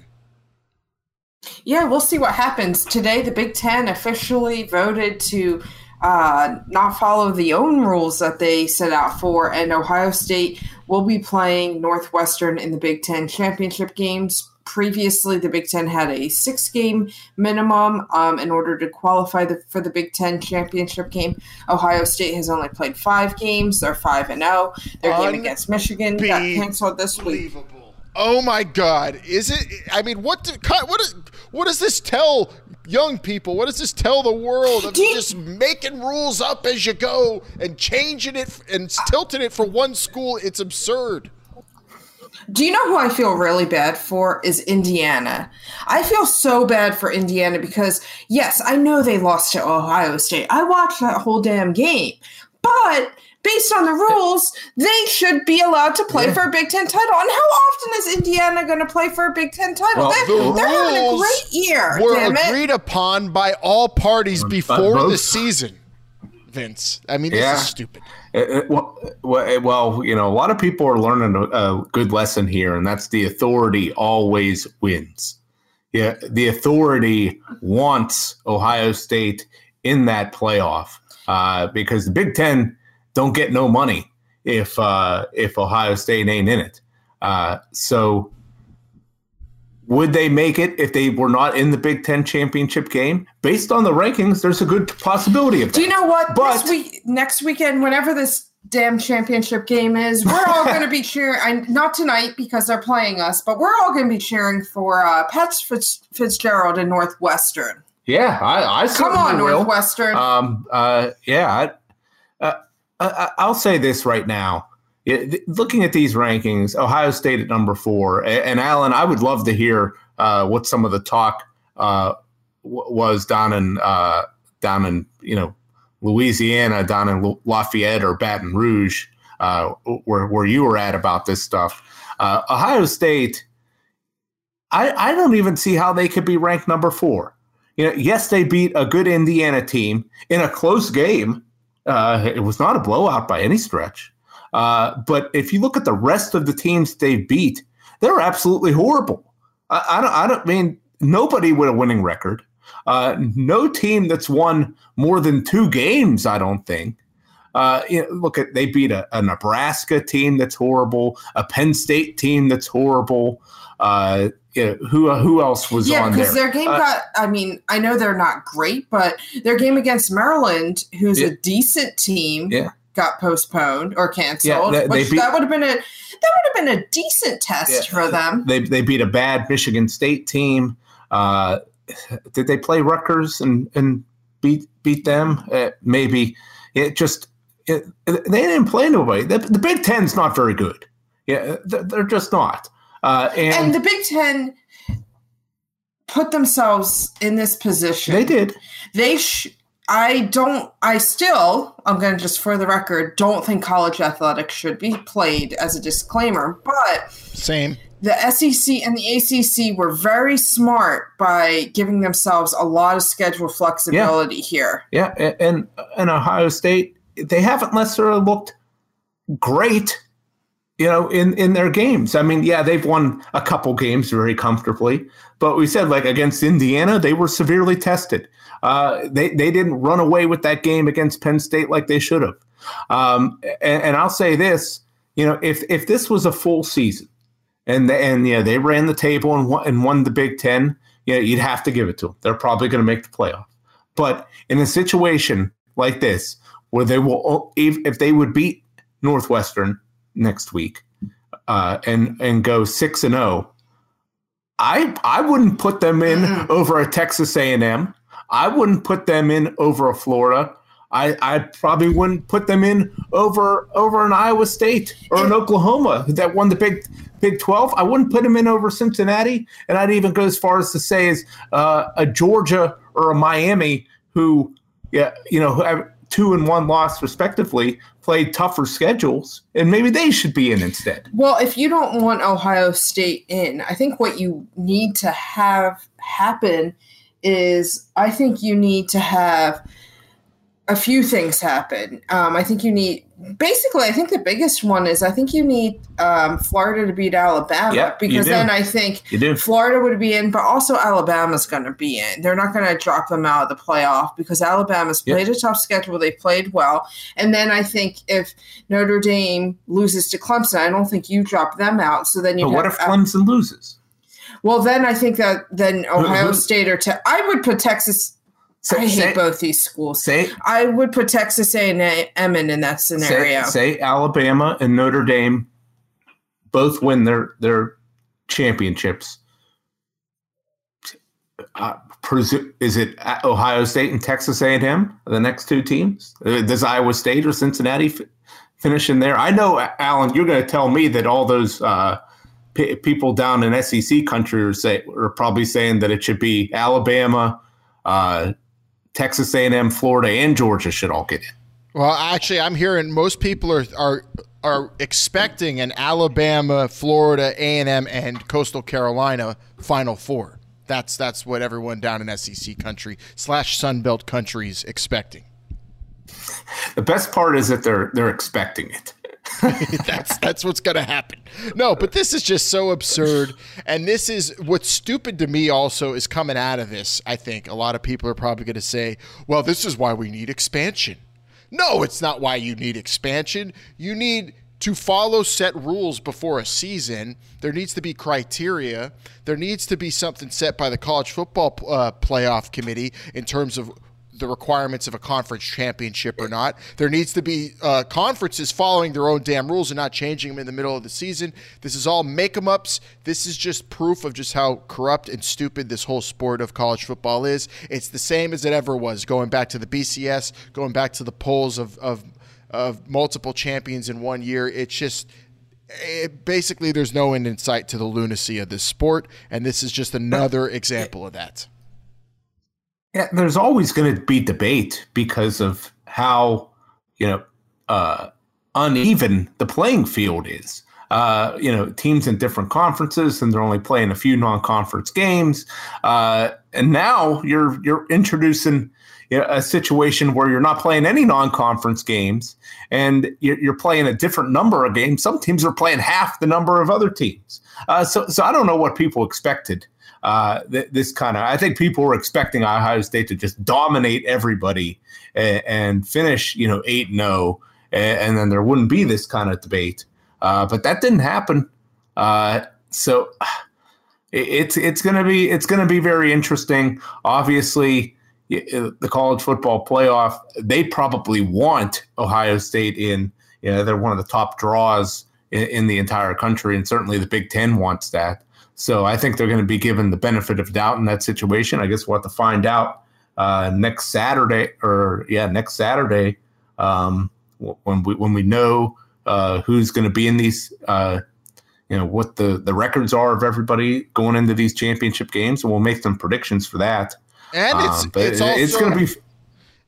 Yeah, we'll see what happens. Today, the Big Ten officially voted to uh, not follow the own rules that they set out for, and Ohio State will be playing Northwestern in the Big Ten championship games previously the Big Ten had a six game minimum um, in order to qualify the, for the Big Ten championship game. Ohio State has only played five games. They're 5 and 0. Their game against Michigan got canceled this week. Oh my God! Is it? I mean, what? Do, what? Is, what does this tell young people? What does this tell the world of you, just making rules up as you go and changing it and tilting it for one school? It's absurd. Do you know who I feel really bad for? Is Indiana. I feel so bad for Indiana because, yes, I know they lost to Ohio State. I watched that whole damn game. But based on the rules, they should be allowed to play yeah. for a Big Ten title. And how often is Indiana going to play for a Big Ten title? Well, they're, the they're having a great year. Were agreed it. upon by all parties before the season. Vince, I mean, yeah. this is stupid. It, well, well, you know, a lot of people are learning a, a, good lesson here, and that's the authority always wins. Yeah, the authority wants Ohio State in that playoff uh, because the Big Ten don't get no money if uh, if Ohio State ain't in it. Uh, so would they make it if they were not in the Big Ten championship game? Based on the rankings, there's a good possibility of that. Do you know what? But this week, next weekend, whenever this damn championship game is, we're all going to be cheering. I, not tonight because they're playing us, but we're all going to be cheering for uh, Pat Fitz, Fitzgerald and Northwestern. Yeah, I, I come on will. Northwestern. Um, uh, yeah, I, uh, I, I'll say this right now looking at these rankings, Ohio State at number four, and, Alan, I would love to hear uh, what some of the talk uh, w- was down in uh, down in you know Louisiana, down in Lafayette or Baton Rouge, uh, where where you were at about this stuff. Uh, Ohio State, I I don't even see how they could be ranked number four. You know, yes, they beat a good Indiana team in a close game. Uh, it was not a blowout by any stretch. Uh, but if you look at the rest of the teams they've beat, they're absolutely horrible. I, I don't. I don't mean nobody with a winning record. Uh, no team that's won more than two games. I don't think. Uh, you know, look at they beat a, a, Nebraska team that's horrible, a Penn State team that's horrible. Uh, you know, who who else was yeah, on there? Yeah, because their game uh, got. I mean, I know they're not great, but their game against Maryland, who's yeah. a decent team, yeah got postponed or canceled. Yeah, they, they beat, that would have been a that would have been a decent test yeah, for them. They they beat a bad Michigan State team. Uh, did they play Rutgers and and beat beat them? Uh, maybe it just it, they didn't play nobody. The, the Big Ten's not very good. Yeah, they're just not. Uh, and, and the Big Ten put themselves in this position. They did. They sh- I don't, I still, I'm going to just for the record, don't think college athletics should be played as a disclaimer, but. Same. The SEC and the ACC were very smart by giving themselves a lot of schedule flexibility yeah. here. Yeah. And, and Ohio State, they haven't necessarily looked great, you know, in, in their games. I mean, yeah, they've won a couple games very comfortably, but we said like against Indiana, they were severely tested. Uh, they they didn't run away with that game against Penn State like they should have. Um, and, and, I'll say this, you know, if if this was a full season, and the, and yeah, they ran the table and won, and won the Big Ten, you know, you'd have to give it to them. They're probably going to make the playoff. But in a situation like this, where they will, if, if they would beat Northwestern next week, uh, and and go six and zero, oh, I I wouldn't put them in mm-hmm. over a Texas A and M. I wouldn't put them in over a Florida. I, I probably wouldn't put them in over over an Iowa State or an Oklahoma that won the Big Big 12, I wouldn't put them in over Cincinnati. And I'd even go as far as to say is uh, a Georgia or a Miami who, yeah, you know, who have two and one loss respectively, played tougher schedules, and maybe they should be in instead. Well, if you don't want Ohio State in, I think what you need to have happen is I think you need to have a few things happen. Um, I think you need basically. I think the biggest one is I think you need um, Florida to beat Alabama because then I think Florida would be in, but also Alabama's going to be in. They're not going to drop them out of the playoff because Alabama's Yep. played a tough schedule. They played well, and then I think if Notre Dame loses to Clemson, I don't think you drop them out. So then you. But what if Clemson loses? Well, then I think that then Ohio State or te- I would put Texas. Say- I hate say- both these schools. Say I would put Texas A and M in in that say, scenario. say Alabama and Notre Dame both win their their championships. Uh, presu- is it Ohio State and Texas A&M the next two teams? Uh, Does Iowa State or Cincinnati f- finish in there? I know, Alan, you're going to tell me that all those uh, p- people down in SEC country are, say, are probably saying that it should be Alabama, uh, Texas A&M, Florida, and Georgia should all get in. Well, actually, I'm hearing most people are are are expecting an Alabama, Florida, A and Coastal Carolina Final Four. That's that's what everyone down in SEC country slash Sun Sunbelt countries expecting. The best part is that they're they're expecting it. that's that's what's going to happen. No, but this is just so absurd, and this is what's stupid to me. Also, is coming out of this. I think a lot of people are probably going to say, "Well, this is why we need expansion." No, it's not why you need expansion. You need to follow set rules before a season. There needs to be criteria. There needs to be something set by the college football uh, playoff committee in terms of the requirements of a conference championship or not. There needs to be uh, conferences following their own damn rules and not changing them in the middle of the season. This is all make 'em ups. This is just proof of just how corrupt and stupid this whole sport of college football is. It's the same as it ever was, going back to the BCS, going back to the polls of of, of multiple champions in one year. It's just. It, basically, there's no end in sight to the lunacy of this sport, and this is just another example of that. Yeah, there's always going to be debate because of how you know uh, uneven the playing field is. Uh, you know, teams in different conferences, and they're only playing a few non-conference games. Uh, and now you're you're introducing you know, a situation where you're not playing any non-conference games, and you're, you're playing a different number of games. Some teams are playing half the number of other teams. Uh, so, so I don't know what people expected uh, th- this kind of. I think people were expecting Ohio State to just dominate everybody and, and finish, you know, eight and zero, and then there wouldn't be this kind of debate. Uh, but that didn't happen. Uh, so it, it's it's gonna be it's gonna be very interesting. Obviously, uh, the college football playoff they probably want Ohio State in. You know, they're one of the top draws in, in the entire country, and certainly the Big Ten wants that. So I think they're going to be given the benefit of doubt in that situation. I guess we'll have to find out uh, next Saturday, or yeah, next Saturday um, when we when we know uh, who's going to be in these. Uh, you know what the the records are of everybody going into these championship games, and we'll make some predictions for that. And it's Um, it's it- also it's going to be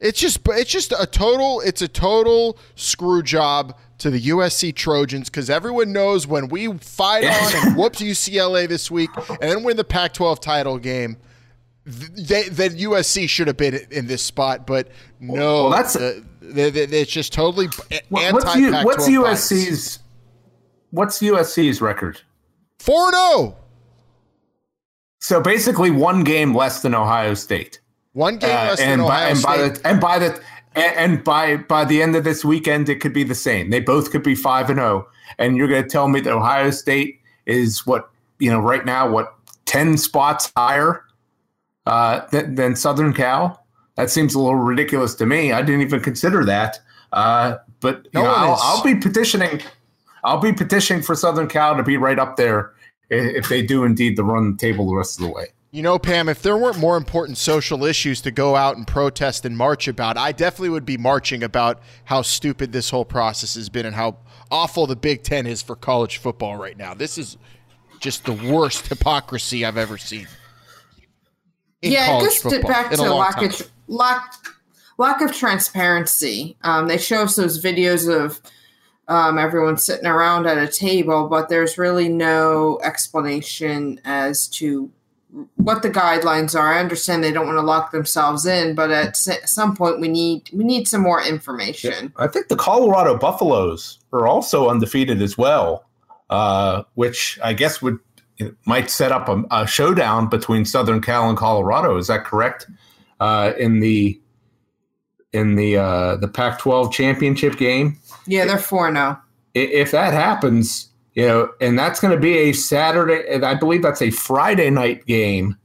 It's just it's just a total it's a total screw job to the USC Trojans because everyone knows when we fight on and whoop UCLA this week and then win the Pac-12 title game, th- they then USC should have been in this spot, but no, Well, that's- the- the- the- it's just totally what's, anti U, Pac-12 what's. USC's what's USC's record? four zero. Oh. So basically, one game less than Ohio State. One game Uh, less and than by, Ohio and State. by the and by the and, and by by the end of this weekend, it could be the same. They both could be five and zero. And you're going to tell me that Ohio State is what you know right now? What ten spots higher uh, than, than Southern Cal? That seems a little ridiculous to me. I didn't even consider that. Uh, but No know, I'll. I'll be petitioning. I'll be petitioning for Southern Cal to be right up there if they do indeed the run the table the rest of the way. You know, Pam, if there weren't more important social issues to go out and protest and march about, I definitely would be marching about how stupid this whole process has been and how awful the Big Ten is for college football right now. This is just the worst hypocrisy I've ever seen. yeah, it goes football back to lack time. of lack lack of transparency. Um, they show us those videos of um, everyone sitting around at a table, but there's really no explanation as to what the guidelines are. I understand they don't want to lock themselves in, but at s- some point we need we need some more information. I think the Colorado Buffaloes are also undefeated as well, uh, which I guess would it might set up a, a showdown between Southern Cal and Colorado. Is that correct? Uh, in the in the uh, the Pac-12 championship game, Yeah, they're four now. I- if that happens, you know, and that's going to be a Saturday, and I believe that's a Friday night game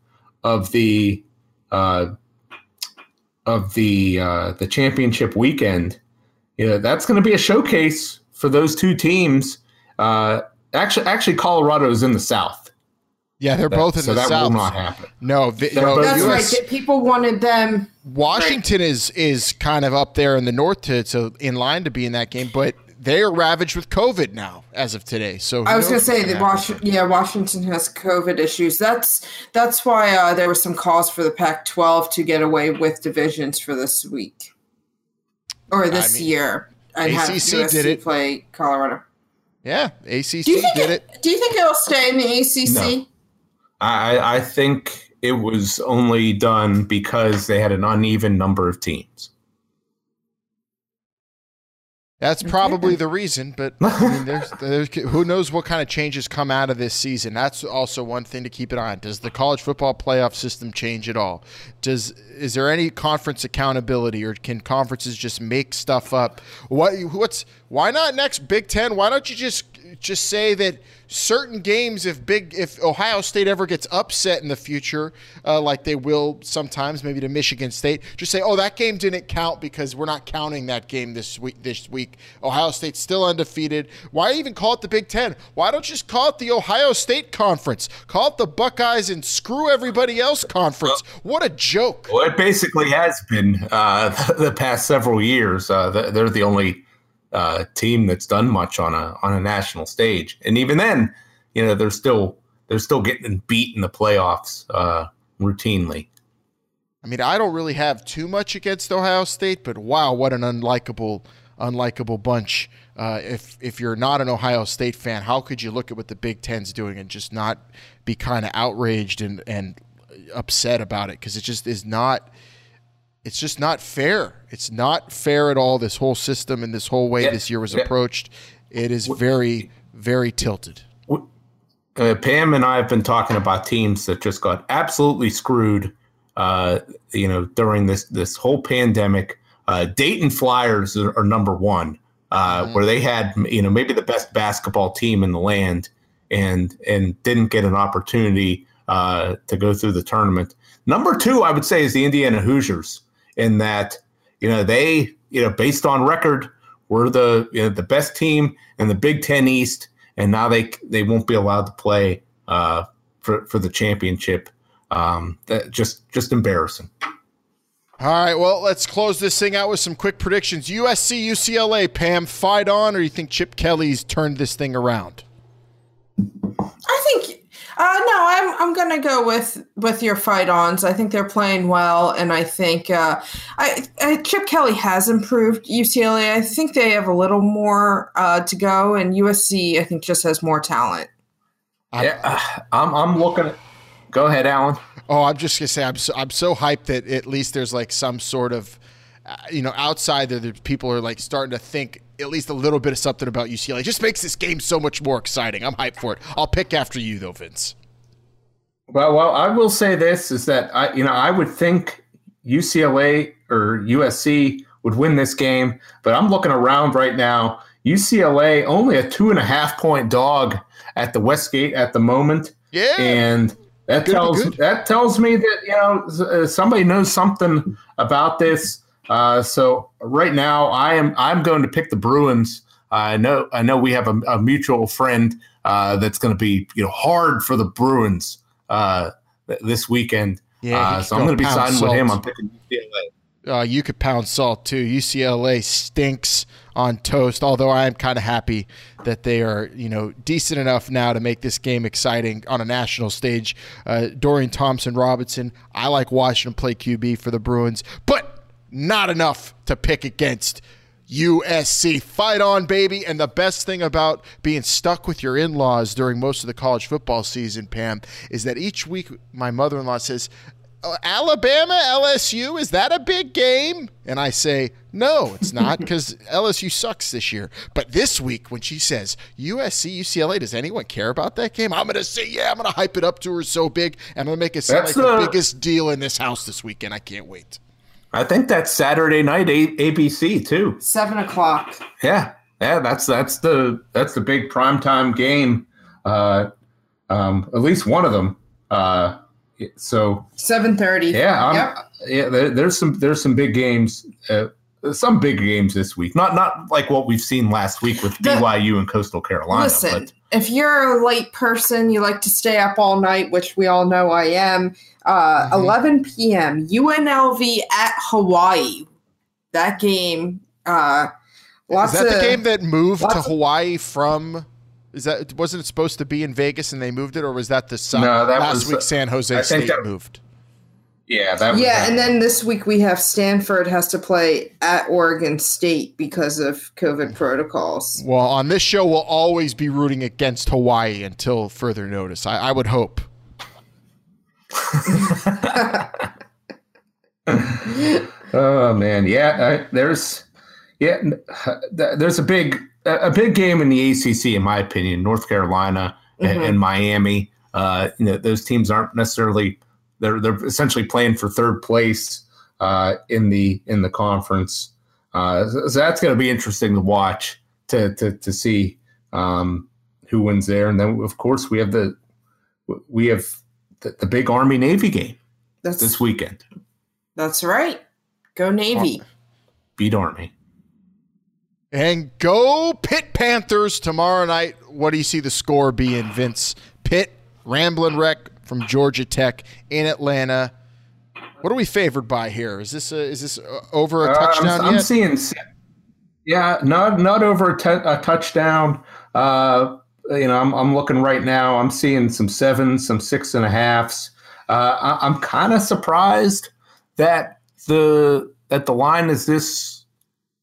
of the uh, of the uh, the championship weekend. You know, that's going to be a showcase for those two teams. Uh, actually, actually, Colorado is in the South. Yeah, they're That- both in so the that South. will not happen. No, vi- They're no That's US right. People wanted them. Washington is is kind of up there in the north to, to in line to be in that game, but they are ravaged with COVID now as of today. So I was going to say that happen. Washington, yeah, Washington has COVID issues. That's that's why uh, there were some calls for the Pac-12 to get away with divisions for this week or this mean, year and have ACC USC did it. play Colorado. Yeah, ACC Do you think did it, it. Do you think it'll stay in the ACC? No. I, I think it was only done because they had an uneven number of teams. That's probably the reason, but I mean, there's, there's who knows what kind of changes come out of this season. That's also one thing to keep an eye on. Does the college football playoff system change at all? Does is there any conference accountability, or can conferences just make stuff up? What what's why not next Big Ten? Why don't you just just say that certain games, if big if Ohio State ever gets upset in the future, uh, like they will sometimes, maybe to Michigan State, just say, oh, that game didn't count because we're not counting that game this week. This week, Ohio State's still undefeated. Why even call it the Big Ten? Why don't you just call it the Ohio State Conference? Call it the Buckeyes and screw everybody else conference. What a joke! Well, it basically has been uh, the past several years. Uh, they're the only uh, team that's done much on a on a national stage, and even then, you know, they're still they're still getting beat in the playoffs uh, routinely. I mean, I don't really have too much against Ohio State, but wow, what an unlikable, unlikable bunch. Uh, if if you're not an Ohio State fan, how could you look at what the Big Ten's doing and just not be kind of outraged and and upset about it? Because it just is not. It's just not fair. It's not fair at all. This whole system and this whole way Yeah, this year was yeah. approached, it is very, very tilted. Uh, Pam and I have been talking about teams that just got absolutely screwed. Uh, you know, during this this whole pandemic, uh, Dayton Flyers are, are number one, uh, where they had you know maybe the best basketball team in the land, and and didn't get an opportunity uh, to go through the tournament. Number two, I would say, is the Indiana Hoosiers, in that you know they you know based on record were the you know, the best team in the Big Ten East, and now they they won't be allowed to play uh, for for the championship. Um, that just just embarrassing. All right, well, let's close this thing out with some quick predictions. USC, UCLA, Pam, fight on, or you think Chip Kelly's turned this thing around? I think uh, no, I'm I'm gonna go with with your fight ons. I think they're playing well, and I think uh, I, I Chip Kelly has improved UCLA. I think they have a little more uh, to go, and USC I think just has more talent. yeah, uh, I'm I'm looking. At, go ahead, Alan. Oh, I'm just gonna say I'm so, I'm so hyped that at least there's like some sort of, uh, you know, outside there, that people are like starting to think at least a little bit of something about UCLA. It just makes this game so much more exciting. I'm hyped for it. I'll pick after you though, Vince. Well, well, I will say this is that I, you know, I would think UCLA or USC would win this game, but I'm looking around right now. UCLA only a two and a half point dog at the Westgate at the moment. Yeah, and that Good, tells good. that tells me that you know uh, somebody knows something about this. Uh, so right now, I am I'm going to pick the Bruins. I know I know we have a, a mutual friend uh, that's going to be you know hard for the Bruins uh, th- this weekend. Yeah, uh, so I'm going to be pound siding with him. I'm picking UCLA. Uh, you could pound salt too. UCLA stinks on toast. Although I am kind of happy that they are, you know, decent enough now to make this game exciting on a national stage. Uh, Dorian Thompson Robinson. I like watching him play QB for the Bruins, but not enough to pick against USC. Fight on, baby. And the best thing about being stuck with your in laws during most of the college football season, Pam, is that each week my mother in law says, "Uh, Alabama, LSU, is that a big game? And I say, no, it's not because LSU sucks this year. But this week, when she says USC, UCLA, does anyone care about that game? I'm going to say, yeah, I'm going to hype it up to her so big. I'm going to make it sound That's like the- biggest deal in this house this weekend. I can't wait. I think that's Saturday night A- ABC too. Seven o'clock. Yeah, yeah, that's that's the that's the big primetime game. Uh, um, at least one of them. Uh, so Seven thirty. yeah, I'm, Yep. yeah. There, there's some there's some big games. Uh, some big games this week. Not not like what we've seen last week with The- BYU and Coastal Carolina. Listen, but if you're a late person, you like to stay up all night, which we all know I am. Uh, Mm-hmm. 11 p.m. UNLV at Hawaii. That game. Uh, lots Is that the game that moved to Hawaii from? Is that wasn't it supposed to be in Vegas and they moved it, or was that the Sun- No, that last was- week San Jose I think State that- moved? Yeah, that was yeah, that. and then this week we have Stanford has to play at Oregon State because of COVID protocols. Well, on this show, we'll always be rooting against Hawaii until further notice. I, I would hope. Oh man, yeah. I, there's yeah, there's a big a a big game in the ACC in my opinion. North Carolina and, Mhm. and Miami. Uh, you know, those teams aren't necessarily they're they're essentially playing for third place uh, in the in the conference. Uh, so, so that's going to be interesting to watch to to to see um, who wins there. And then of course we have the we have the, the big Army Navy game That's this weekend. that's right. Go Navy. Beat Army. And go Pitt Panthers tomorrow night. What do you see the score being, Vince? Pitt, Ramblin' Wreck from Georgia Tech in Atlanta. What are we favored by here? Is this a, is this uh, over a Uh, I'm- touchdown I'm, yet? seeing, yeah, not not over a, t- a touchdown. Uh, you know, I'm I'm looking right now. I'm seeing some sevens, some six and a halves. Uh, I, I'm kind of surprised that the that the line is this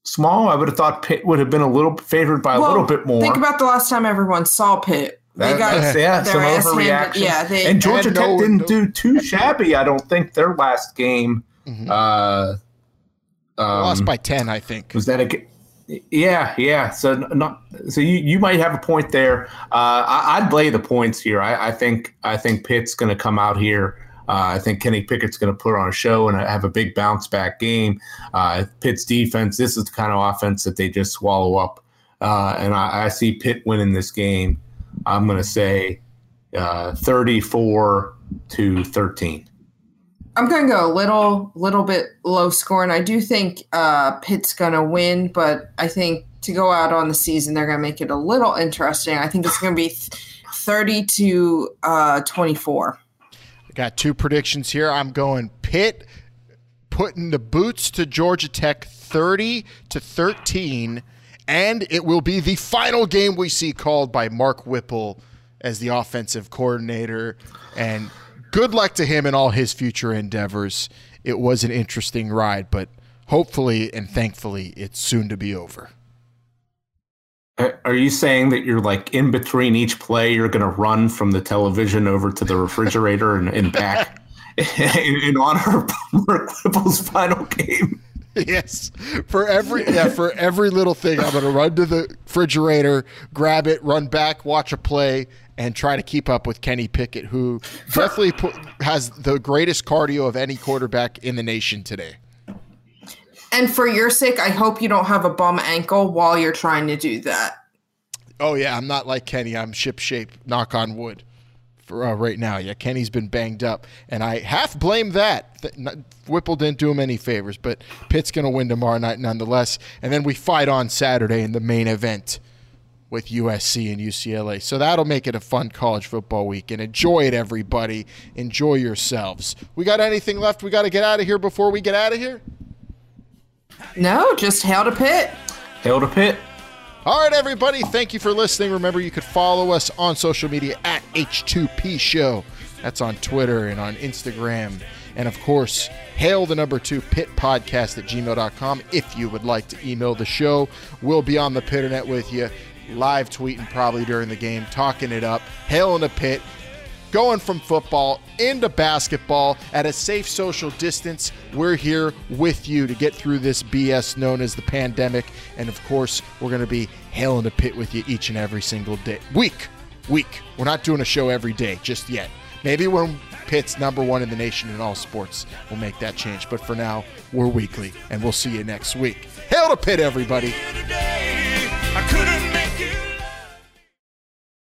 small. I would have thought Pitt would have been a little favored by a little bit more. Think about the last time everyone saw Pitt. They That- got that's, yeah, their some ass handed- overreaction. Yeah, they and Georgia and Tech no- didn't no- do too shabby. I don't think their last game. Mhm. Uh, um, Lost by 10, I think. was that a? g- Yeah, yeah. So not so you you might have a point there. Uh, I, I'd lay the points here. I, I think I think Pitt's going to come out here. Uh, I think Kenny Pickett's going to put on a show and have a big bounce back game. Uh, Pitt's defense. This is the kind of offense that they just swallow up. Uh, and I, I see Pitt winning this game. I'm going to say uh, 34 to 13. I'm going to go a little, little bit low score, and I do think uh, Pitt's going to win. But I think to go out on the season, they're going to make it a little interesting. I think it's going to be 30 to uh, 24. I got two predictions here. I'm going Pitt putting the boots to Georgia Tech 30 to 13 and it will be the final game we see called by Mark Whipple as the offensive coordinator and good luck to him in all his future endeavors. It was an interesting ride, but hopefully and thankfully it's soon to be over. Are you saying that you're like in between each play, you're going to run from the television over to the refrigerator and, and back in, in honor of Mark Whipple's final game? yes. For every yeah, for every little thing, I'm gonna run to the refrigerator, grab it, run back, watch a play, and try to keep up with Kenny Pickett, who definitely put, has the greatest cardio of any quarterback in the nation today. And for your sake, I hope you don't have a bum ankle while you're trying to do that. Oh yeah, I'm not like Kenny. I'm ship shape. Knock on wood. For uh, right now, yeah, Kenny's been banged up, and I half blame that. Whipple didn't do him any favors, but Pitt's going to win tomorrow night nonetheless. And then we fight on Saturday in the main event. with USC and UCLA. So that'll make it a fun college football week and enjoy it, everybody. Enjoy yourselves. We got anything left we got to get out of here before we get out of here? No, just hail to Pitt. Hail to Pitt. All right, everybody. Thank you for listening. Remember, you could follow us on social media at H2P Show. That's on Twitter and on Instagram. And of course, hail the number two pit podcast at gmail.com if you would like to email the show. We'll be on the Pitternet with you, live tweeting probably during the game, talking it up. Hail in the pit going from football into basketball at a safe social distance. We're here with you to get through this BS known as the pandemic. And of course, we're going to be hailing the pit with you each and every single day. Week, week. We're not doing a show every day just yet. Maybe when Pitt's number one in the nation in all sports, we'll make that change. But for now, we're weekly, and we'll see you next week. Hail to Pitt, everybody.